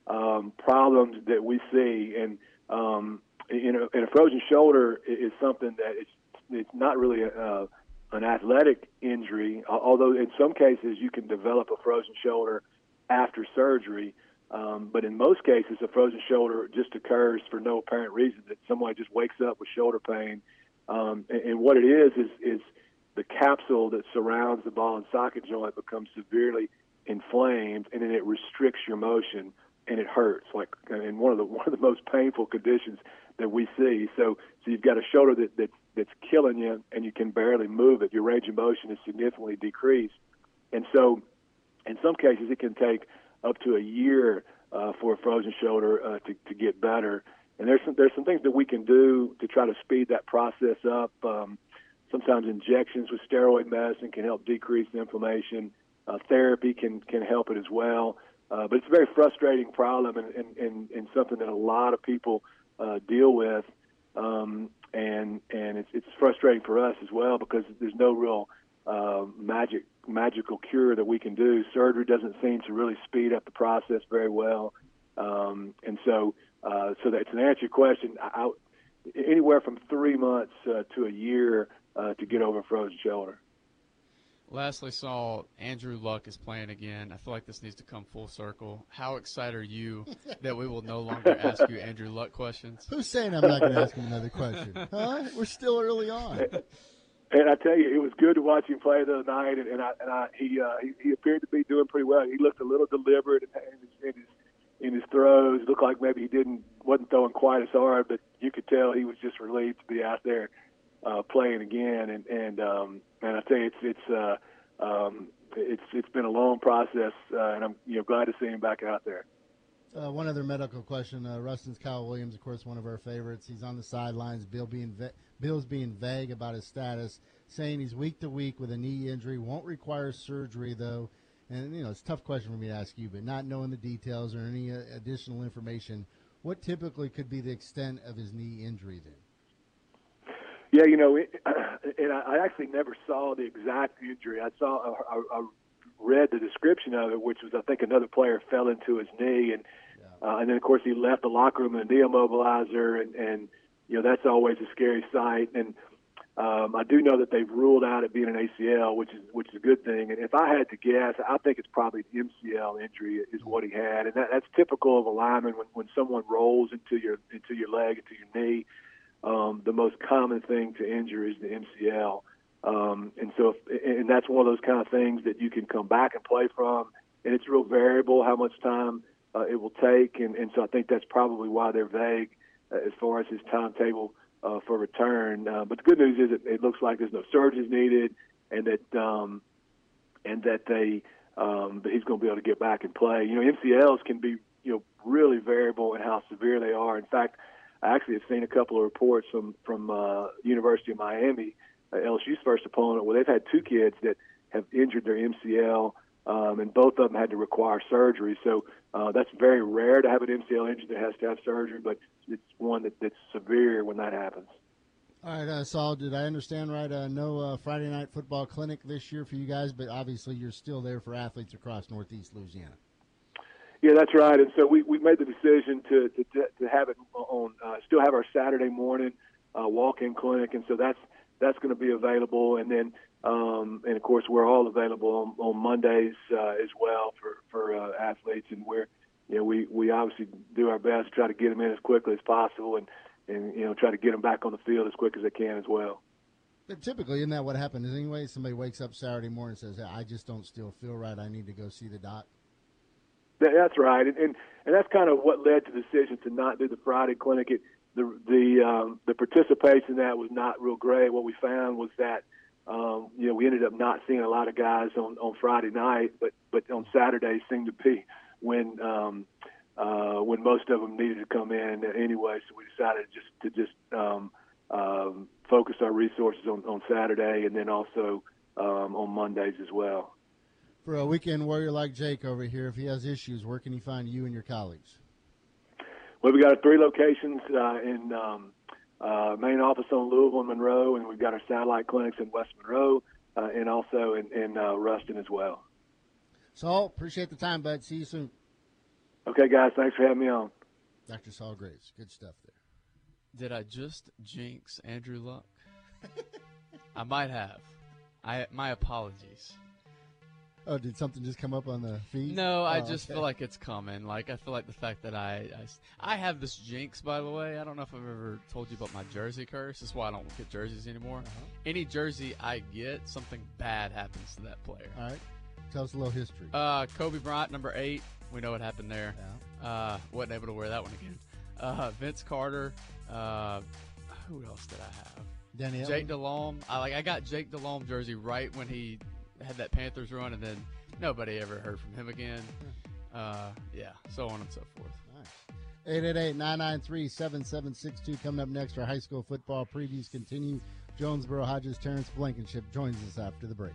um, problems that we see. And um, you know, and a frozen shoulder is something that it's it's not really a, a an athletic injury, although in some cases you can develop a frozen shoulder after surgery. Um, but in most cases, a frozen shoulder just occurs for no apparent reason. That somebody just wakes up with shoulder pain, um, and, and what it is is is the capsule that surrounds the ball and socket joint becomes severely inflamed, and then it restricts your motion, and it hurts. Like in one of the <laughs> one of the most painful conditions that we see. So so you've got a shoulder that that that's killing you, and you can barely move it. Your range of motion is significantly decreased, and so in some cases it can take up to a year uh, for a frozen shoulder uh, to to get better. And there's some there's some things that we can do to try to speed that process up. Um, sometimes injections with steroid medicine can help decrease the inflammation. Uh, therapy can can help it as well. Uh, but it's a very frustrating problem and, and, and, and something that a lot of people uh, deal with. Um, and and it's it's frustrating for us as well because there's no real uh, magic magical cure that we can do. Surgery doesn't seem to really speed up the process very well, um, and so uh, so that to answer your question, I, anywhere from three months uh, to a year uh, to get over frozen shoulder. Lastly, Saul Andrew Luck is playing again. I feel like this needs to come full circle. How excited are you <laughs> that we will no longer ask you Andrew Luck questions? Who's saying I'm not going to ask him another question? <laughs> Huh? We're still early on. And I tell you, it was good to watch him play the other night, and, and I, and I, he, uh, he he appeared to be doing pretty well. He looked a little deliberate in his, in his in his throws. It looked like maybe he didn't wasn't throwing quite as hard, but you could tell he was just relieved to be out there uh, playing again. And and um, and I you, it's it's uh, um, it's it's been a long process, uh, and I'm you know glad to see him back out there. Uh, one other medical question: uh, Ruston's Kyle Williams, of course, one of our favorites. He's on the sidelines. Bill being Bill's being vague about his status, saying he's week to week with a knee injury, won't require surgery though. And you know, it's a tough question for me to ask you, but not knowing the details or any uh, additional information, what typically could be the extent of his knee injury then? Yeah, you know, it, <clears throat> and I actually never saw the exact injury. I saw, I, I read the description of it, which was I think another player fell into his knee, and yeah. uh, and then of course he left the locker room in a knee immobilizer, and and you know that's always a scary sight. And um, I do know that they've ruled out it being an ACL, which is which is a good thing. And if I had to guess, I think it's probably an MCL injury is what he had, and that, that's typical of a lineman when when someone rolls into your into your leg into your knee um, the most common thing to injure is the MCL. Um, and so, if, and that's one of those kind of things that you can come back and play from. And it's real variable how much time uh, it will take. And, and so I think that's probably why they're vague uh, as far as his timetable uh, for return. Uh, but the good news is it, it looks like there's no surgeries needed, and that um, and that they um, that he's going to be able to get back and play. You know, MCLs can be you know really variable in how severe they are. In fact, I actually have seen a couple of reports from from uh, University of Miami, uh, LSU's first opponent, where they've had two kids that have injured their MCL, um, and both of them had to require surgery. So uh, that's very rare to have an MCL injury that has to have surgery, but it's one that, that's severe when that happens. All right, uh, Saul, did I understand right? Uh, no uh, Friday night football clinic this year for you guys, but obviously you're still there for athletes across Northeast Louisiana. Yeah, that's right. And so we, we made the decision to, to, to have it on, uh, still have our Saturday morning uh, walk-in clinic, and so that's that's going to be available. And then, um, and of course, we're all available on, on Mondays uh, as well for for uh, athletes, and we're you know we we obviously do our best to try to get them in as quickly as possible, and and you know try to get them back on the field as quick as they can as well. But typically, isn't that what happens? Anyway, somebody wakes up Saturday morning and says, "I just don't still feel right. I need to go see the doc." That's right, and, and and that's kind of what led to the decision to not do the Friday clinic. It, the the um, the participation in that was not real great. What we found was that um, you know we ended up not seeing a lot of guys on on Friday night, but but on Saturday seemed to be when um, uh, when most of them needed to come in anyway. So we decided just to just um, um, focus our resources on, on Saturday and then also um, on Mondays as well. For a weekend warrior like Jake over here, if he has issues, where can he find you and your colleagues? Well, we've got three locations uh, in um, uh, main office on Louisville and Monroe, and we've got our satellite clinics in West Monroe uh, and also in, in uh, Ruston as well. Saul, appreciate the time, bud. See you soon. Okay, guys. Thanks for having me on. Dr. Saul Graves. Good stuff there. Did I just jinx Andrew Luck? <laughs> I might have. I my apologies. Oh, did something just come up on the feed? No, I Oh, just okay. feel like it's common. Like I feel like the fact that I, I have this jinx. By the way, I don't know if I've ever told you about my jersey curse. That's why I don't get jerseys anymore. Uh-huh. Any jersey I get, something bad happens to that player. All right. Tell us a little history. Uh, Kobe Bryant, number eight. We know what happened there. Uh, wasn't able to wear that one again. Uh, Vince Carter. Uh, who else did I have? Danny Jake Delhomme. I like. I got Jake Delhomme jersey right when he had that Panthers run, and then nobody ever heard from him again. Uh, yeah, so on and so forth. 888-993-7762 coming up next. Our high school football previews continue. Jonesboro Hodges Terrence Blankenship joins us after the break.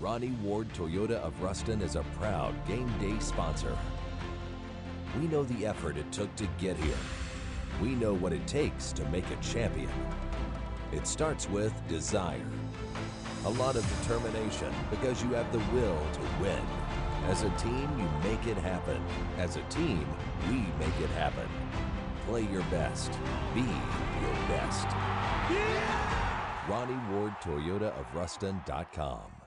Ronnie Ward Toyota of Ruston is a proud game day sponsor. We know the effort it took to get here. We know what it takes to make a champion. It starts with desire, a lot of determination because you have the will to win. As a team, you make it happen. As a team, we make it happen. Play your best. Be your best. Ronnie Ward Toyota of Ruston.com.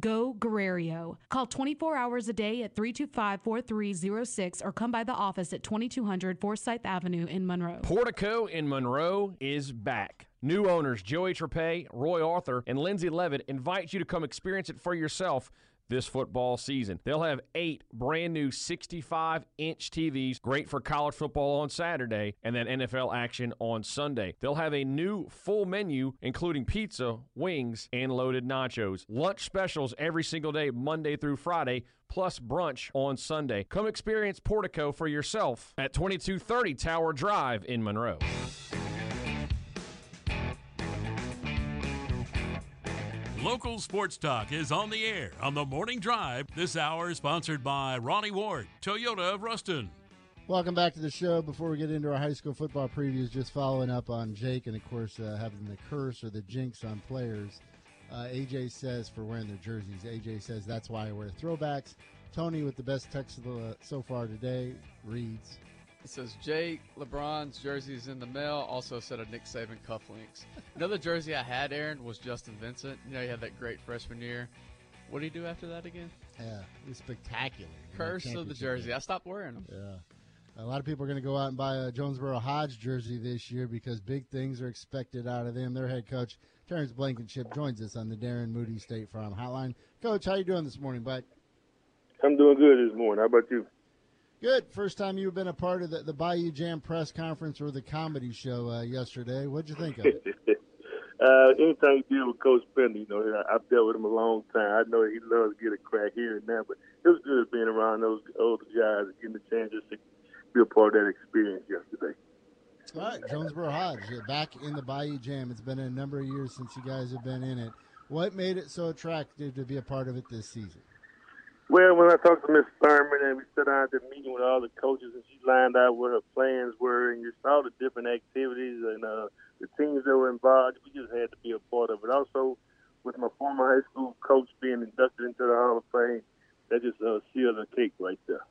Go Guerrero. Call 24 hours a day at 325 4306 or come by the office at 2200 Forsyth Avenue in Monroe. Portico in Monroe is back. New owners Joey Trepay, Roy Arthur, and Lindsay Levitt invite you to come experience it for yourself this football season. They'll have eight brand new 65 inch TVs, great for college football on Saturday and then NFL action on Sunday. They'll have a new full menu, including pizza, wings, and loaded nachos. Lunch specials every single day, Monday through Friday, plus brunch on Sunday. Come experience Portico for yourself at 2230 Tower Drive in Monroe. Local sports talk is on the air on the morning drive. This hour is sponsored by Ronnie Ward, Toyota of Ruston. Welcome back to the show. Before we get into our high school football previews, just following up on Jake and, of course, uh, having the curse or the jinx on players. Uh, AJ says for wearing their jerseys. AJ says that's why I wear throwbacks. Tony with the best text uh, so far today reads. It says Jake LeBron's jersey is in the mail. Also said a Nick Saban cufflinks. Another jersey I had, Aaron, was Justin Vincent. You know, he had that great freshman year. What did he do after that again? Yeah, it was spectacular. Curse of the jersey. I stopped wearing them. Yeah. A lot of people are going to go out and buy a Jonesboro Hodge jersey this year because big things are expected out of them. Their head coach, Terrence Blankenship, joins us on the Darren Moody State Farm Hotline. Coach, how you doing this morning, bud? I'm doing good this morning. How about you? Good. First time you've been a part of the, the Bayou Jam press conference or the comedy show uh, yesterday. What'd you think of it? <laughs> uh, anytime you deal with Coach Pender, you know, I've dealt with him a long time. I know he loves to get a crack here and there, but it was good being around those older guys and getting the chance just to be a part of that experience yesterday. All right, Jonesboro Hodge, back in the Bayou Jam. It's been a number of years since you guys have been in it. What made it so attractive to be a part of it this season? Well, when I talked to Miss Thurman and we sat down at the meeting with all the coaches and she lined out what her plans were and just all the different activities and uh, the teams that were involved, we just had to be a part of it. Also, with my former high school coach being inducted into the Hall of Fame, that just uh, sealed the cake right there.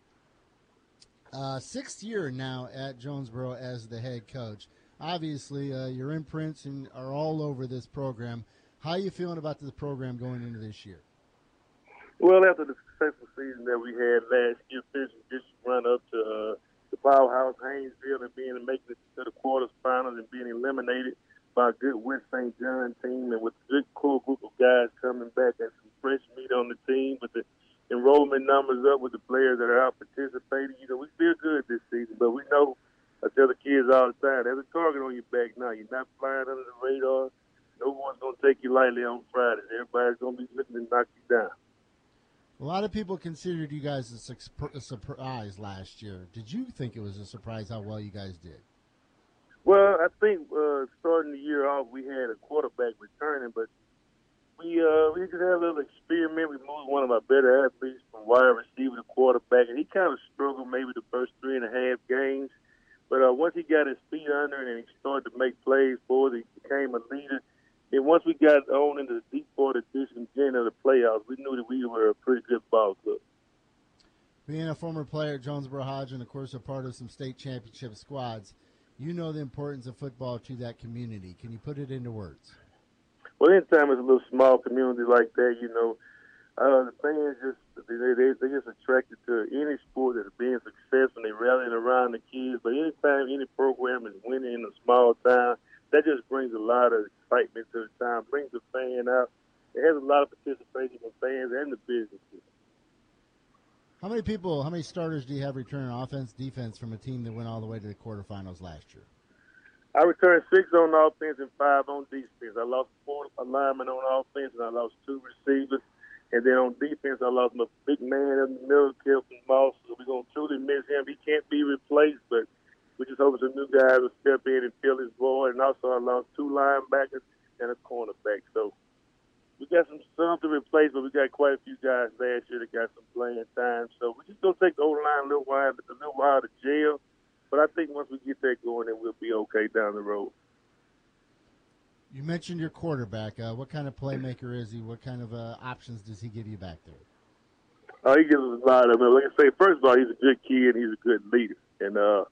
Uh, sixth year now at Jonesboro as the head coach. Obviously, uh, your imprints and are all over this program. How are you feeling about the program going into this year? Well, after the successful season that we had last year, finishing this run up to uh, the powerhouse Haynesville and being making it to the quarterfinals and being eliminated by a good West St. John team and with a good core group of guys coming back and some fresh meat on the team with the enrollment numbers up with the players that are out participating. You know, we feel good this season, but we know I tell the kids all the time, there's a target on your back now. You're not flying under the radar. No one's gonna take you lightly on Friday. Everybody's gonna be looking to knock you down. A lot of people considered you guys a, su- a, surprise last year. Did you think it was a surprise how well you guys did? Well, I think uh, starting the year off, we had a quarterback returning, but we uh, we just had a little experiment. We moved one of our better athletes from wide receiver to quarterback, and he kind of struggled maybe the first three and a half games. But uh, once he got his feet under and he started to make plays for us, he became a leader and once we got on into the deep part of this beginning of the playoffs, we knew that we were a pretty good ball club. Being a former player at Jonesboro Hodge and, of course, a part of some state championship squads, you know the importance of football to that community. Can you put it into words? Well, anytime it's a little small community like that, you know, uh, the fans just they, they they just attracted to any sport that's being successful. and They rallying around the kids. But anytime any program is winning in a small town, that just brings a lot of excitement to the town, brings the fan out. It has a lot of participation from fans and the businesses. How many people, how many starters do you have returning offense, defense from a team that went all the way to the quarterfinals last year? I returned six on offense and five on defense. I lost four linemen on offense and I lost two receivers. And then on defense, I lost my big man in the middle, Kelvin Moss. So we're going to truly miss him. He can't be replaced, but we just hope some new guys will step in and fill his void. And also, I lost two linebackers and a cornerback. So we got some some to replace, but we got quite a few guys last year that got some playing time. So we're just gonna take the old line a little while, a little while to jail. But I think once we get that going, then we'll be okay down the road. You mentioned your quarterback. Uh, what kind of playmaker is he? What kind of uh, options does he give you back there? Uh, he gives us a lot of. them. Like I say, first of all, he's a good kid. He's a good leader, and uh,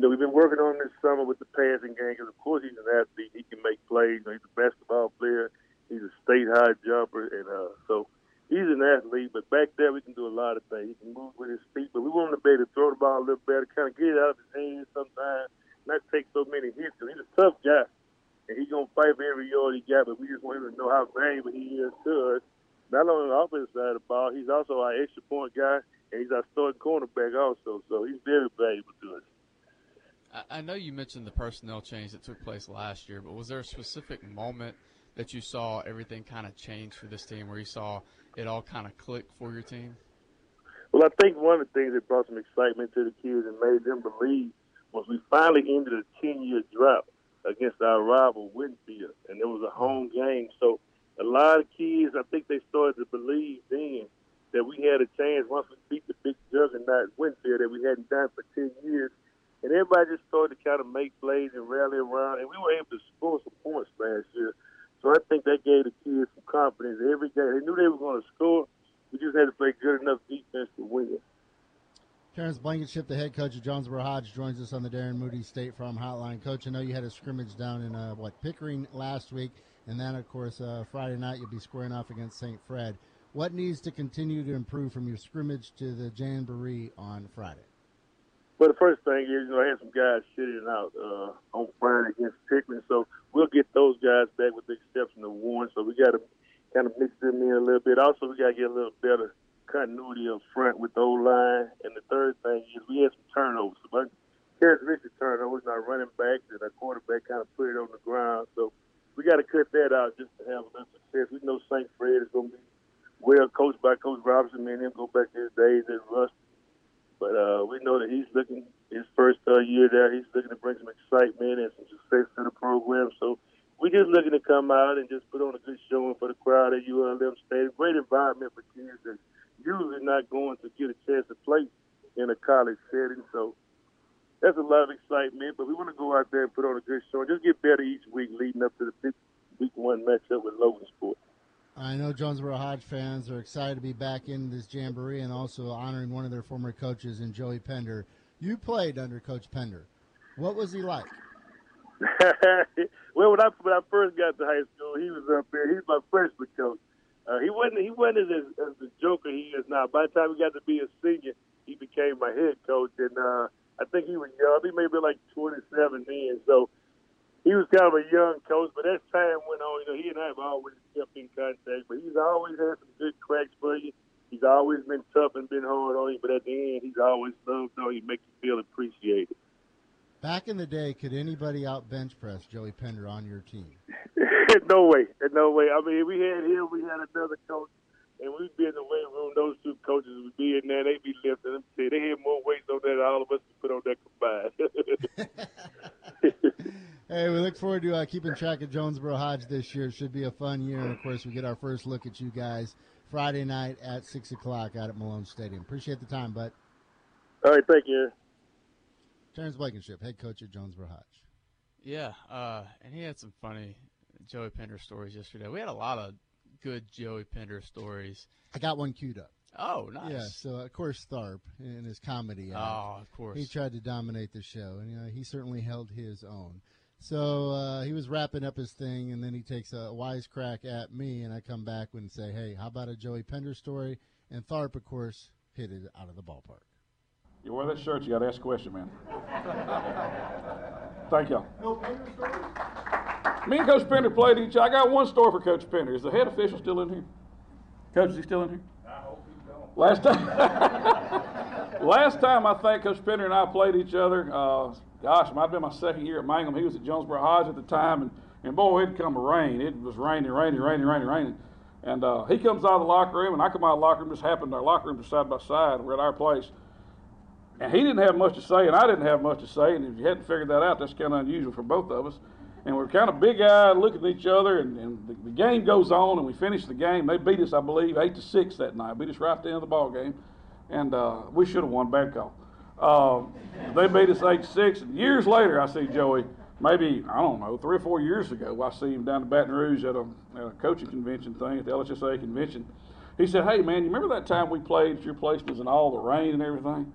you know, we've been working on this summer with the passing game because, of course, he's an athlete. He can make plays. You know, he's a basketball player. He's a state high jumper, and uh, so he's an athlete. But back there, we can do a lot of things. He can move with his feet, but we want him to be able to throw the ball a little better, kind of get it out of his hands sometimes, not take so many hits. Cause he's a tough guy, and he's gonna fight for every yard he got. But we just want him to know how valuable he is to us. not only on the offensive side of the ball, he's also our extra point guy, and he's our starting cornerback also. So he's very valuable. I, know you mentioned the personnel change that took place last year, but was there a specific moment that you saw everything kind of change for this team, where you saw it all kind of click for your team? Well, I think one of the things that brought some excitement to the kids and made them believe was we finally ended a 10-year drought against our rival Winnfield, and it was a home game. So a lot of kids, I think they started to believe then that we had a chance once we beat the big juggernaut Winnfield that we hadn't done for 10 years. And everybody just started to kind of make plays and rally around, and we were able to score some points last year. So I think that gave the kids some confidence every game. They knew they were going to score. We just had to play good enough defense to win. It. Terrence Blankenship, the head coach of Jonesboro Hodge, joins us on the Darren Moody State Farm Hotline. Coach, I know you had a scrimmage down in uh, what Pickering last week, and then of course uh, Friday night you'll be squaring off against St. Fred. What needs to continue to improve from your scrimmage to the Jamboree on Friday? Well, the first thing is, you know, I had some guys sitting out uh, on Friday against Pickering, so we'll get those guys back with the exception of one. So we got to kind of mix them in a little bit. Also, we got to get a little better continuity up front with the old line. And the third thing is we had some turnovers. But characteristic turnovers, our running backs and our quarterback kind of put it on the ground. So we got to cut that out just to have a little success. We know St. Fred is going to be well coached by Coach Robinson. Me and him go back to his days at Rust. But uh, we know that he's looking his first uh, year there. He's looking to bring some excitement and some success to the program. So we're just looking to come out and just put on a good showing for the crowd at ULM Stadium. Great environment for kids that usually not going to get a chance to play in a college setting. So that's a lot of excitement. But we want to go out there and put on a good show and just get better each week leading up to the week one matchup with Logansport. I know Jonesboro Hodge fans are excited to be back in this jamboree and also honoring one of their former coaches in Joey Pender. You played under Coach Pender. What was he like? <laughs> well, when I when I first got to high school, he was up there. He's my freshman coach. Uh, he wasn't he wasn't as, as the joker he is now. By the time he got to be a senior, he became my head coach, and uh, I think he was young. He may be like 27 then, so he was kind of a young coach. But as time went on, you know, he and I have always kept in contact. But he's always had some good cracks for you. He's always been tough and been hard on you, but at the end, he's always loved on you, make you feel appreciated. Back in the day, could anybody out bench press Joey Pender on your team? <laughs> no way, no way. I mean, we had him, we had another coach, and we'd be in the weight room. Those two coaches would be in there. They'd be lifting them. They had more weight on that than all of us put on that combined. <laughs> <laughs> hey, we look forward to uh, keeping track of Jonesboro Hodge this year. It should be a fun year, and of course, we get our first look at you guys Friday night at six o'clock out at Malone Stadium. Appreciate the time, bud. All right, thank you. Terrence Blankenship, head coach at Jonesboro Hodge. Yeah, uh, and he had some funny Joey Pender stories yesterday. We had a lot of good Joey Pender stories. I got one queued up. Oh, nice. Yeah, so of course Tharp in his comedy. Act, oh, of course. He tried to dominate the show, and you know, he certainly held his own. So uh, he was wrapping up his thing, and then he takes a wise crack at me, and I come back and say, "Hey, how about a Joey Pender story?" And Tharp, of course, hit it out of the ballpark. You wear that shirt, you got to ask a question, man. Thank y'all. Me and Coach Pender played each other. I got one story for Coach Pender. Is the head official still in here? Coach, is he still in here? I hope he's gone. Last time, <laughs> last time I think Coach Pender and I played each other. Uh, gosh, it might have been my second year at Mangham. He was at Jonesboro Hodge at the time, and, and boy, it'd come rain. It was raining, raining, raining, raining, raining. And uh, he comes out of the locker room, and I come out of the locker room. Just happened our locker rooms side by side. We're at our place. And he didn't have much to say, and I didn't have much to say. And if you hadn't figured that out, that's kind of unusual for both of us. And we're kind of big eyed looking at each other, and, and the, the, game goes on, and we finish the game. They beat us, I believe, 8 to 6 that night. Beat us right at the end of the ball game. And uh, we should have won. Bad call. Uh, they beat us 8 6. And years later, I see Joey, maybe, I don't know, three or four years ago, I see him down in Baton Rouge at a, at a coaching convention thing, at the LHSA convention. He said, Hey, man, you remember that time we played at your place was in all the rain and everything?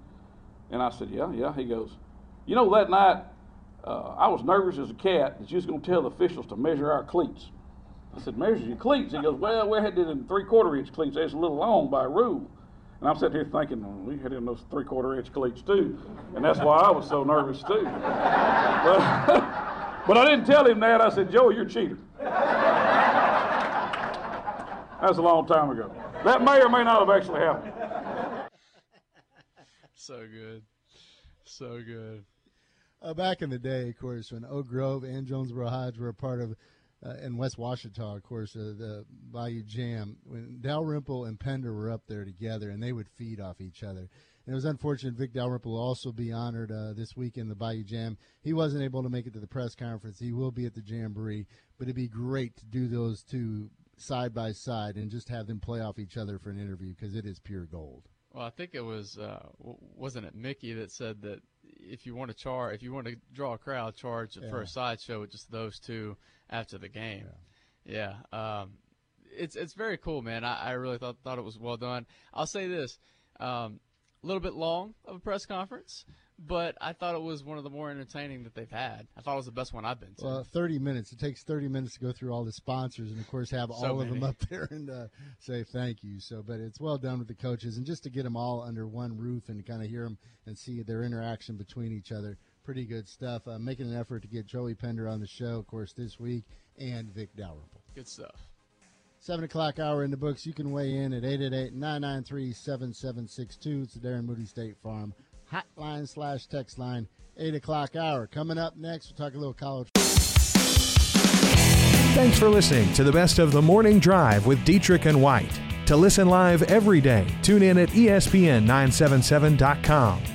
And I said, Yeah, yeah. He goes, You know, that night uh, I was nervous as a cat that you was going to tell the officials to measure our cleats. I said, Measure your cleats? He goes, Well, we had it in three quarter inch cleats. That's a little long by rule. And I'm sitting here thinking, well, we had in those three quarter inch cleats too. And that's why I was so nervous too. But, <laughs> but I didn't tell him that. I said, Joe, you're a cheater. That's a long time ago. That may or may not have actually happened. <laughs> So good. So good. Uh, back in the day, of course, when Oak Grove and Jonesboro Hodge were a part of, uh, and West Ouachita, of course, uh, the Bayou Jam, when Dalrymple and Pender were up there together, and they would feed off each other. And it was unfortunate Vic Dalrymple will also be honored uh, this week in the Bayou Jam. He wasn't able to make it to the press conference. He will be at the Jamboree, but it'd be great to do those two side by side and just have them play off each other for an interview because it is pure gold. Well, I think it was uh, wasn't it Mickey that said that if you want to charge, if you want to draw a crowd, charge Yeah. for a sideshow with just those two after the game. Yeah, um, it's it's very cool, man. I, I really thought thought it was well done. I'll say this, um, a little bit long of a press conference, but I thought it was one of the more entertaining that they've had. I thought it was the best one I've been to. Well, 30 minutes. It takes 30 minutes to go through all the sponsors and, of course, have So all of them up <laughs> there and uh, say thank you. So, but it's well done with the coaches and just to get them all under one roof and kind of hear them and see their interaction between each other. Pretty good stuff. Uh, making an effort to get Joey Pender on the show, of course, this week and Vic Dalrymple. Good stuff. Seven o'clock hour in the books. You can weigh in at 888-993-7762. It's the Darren Moody State Farm hotline slash text line. Eight o'clock hour. Coming up next, we'll talk a little college. Thanks for listening to the best of the morning drive with Dietrich and White. To listen live every day, tune in at E ESPN977.com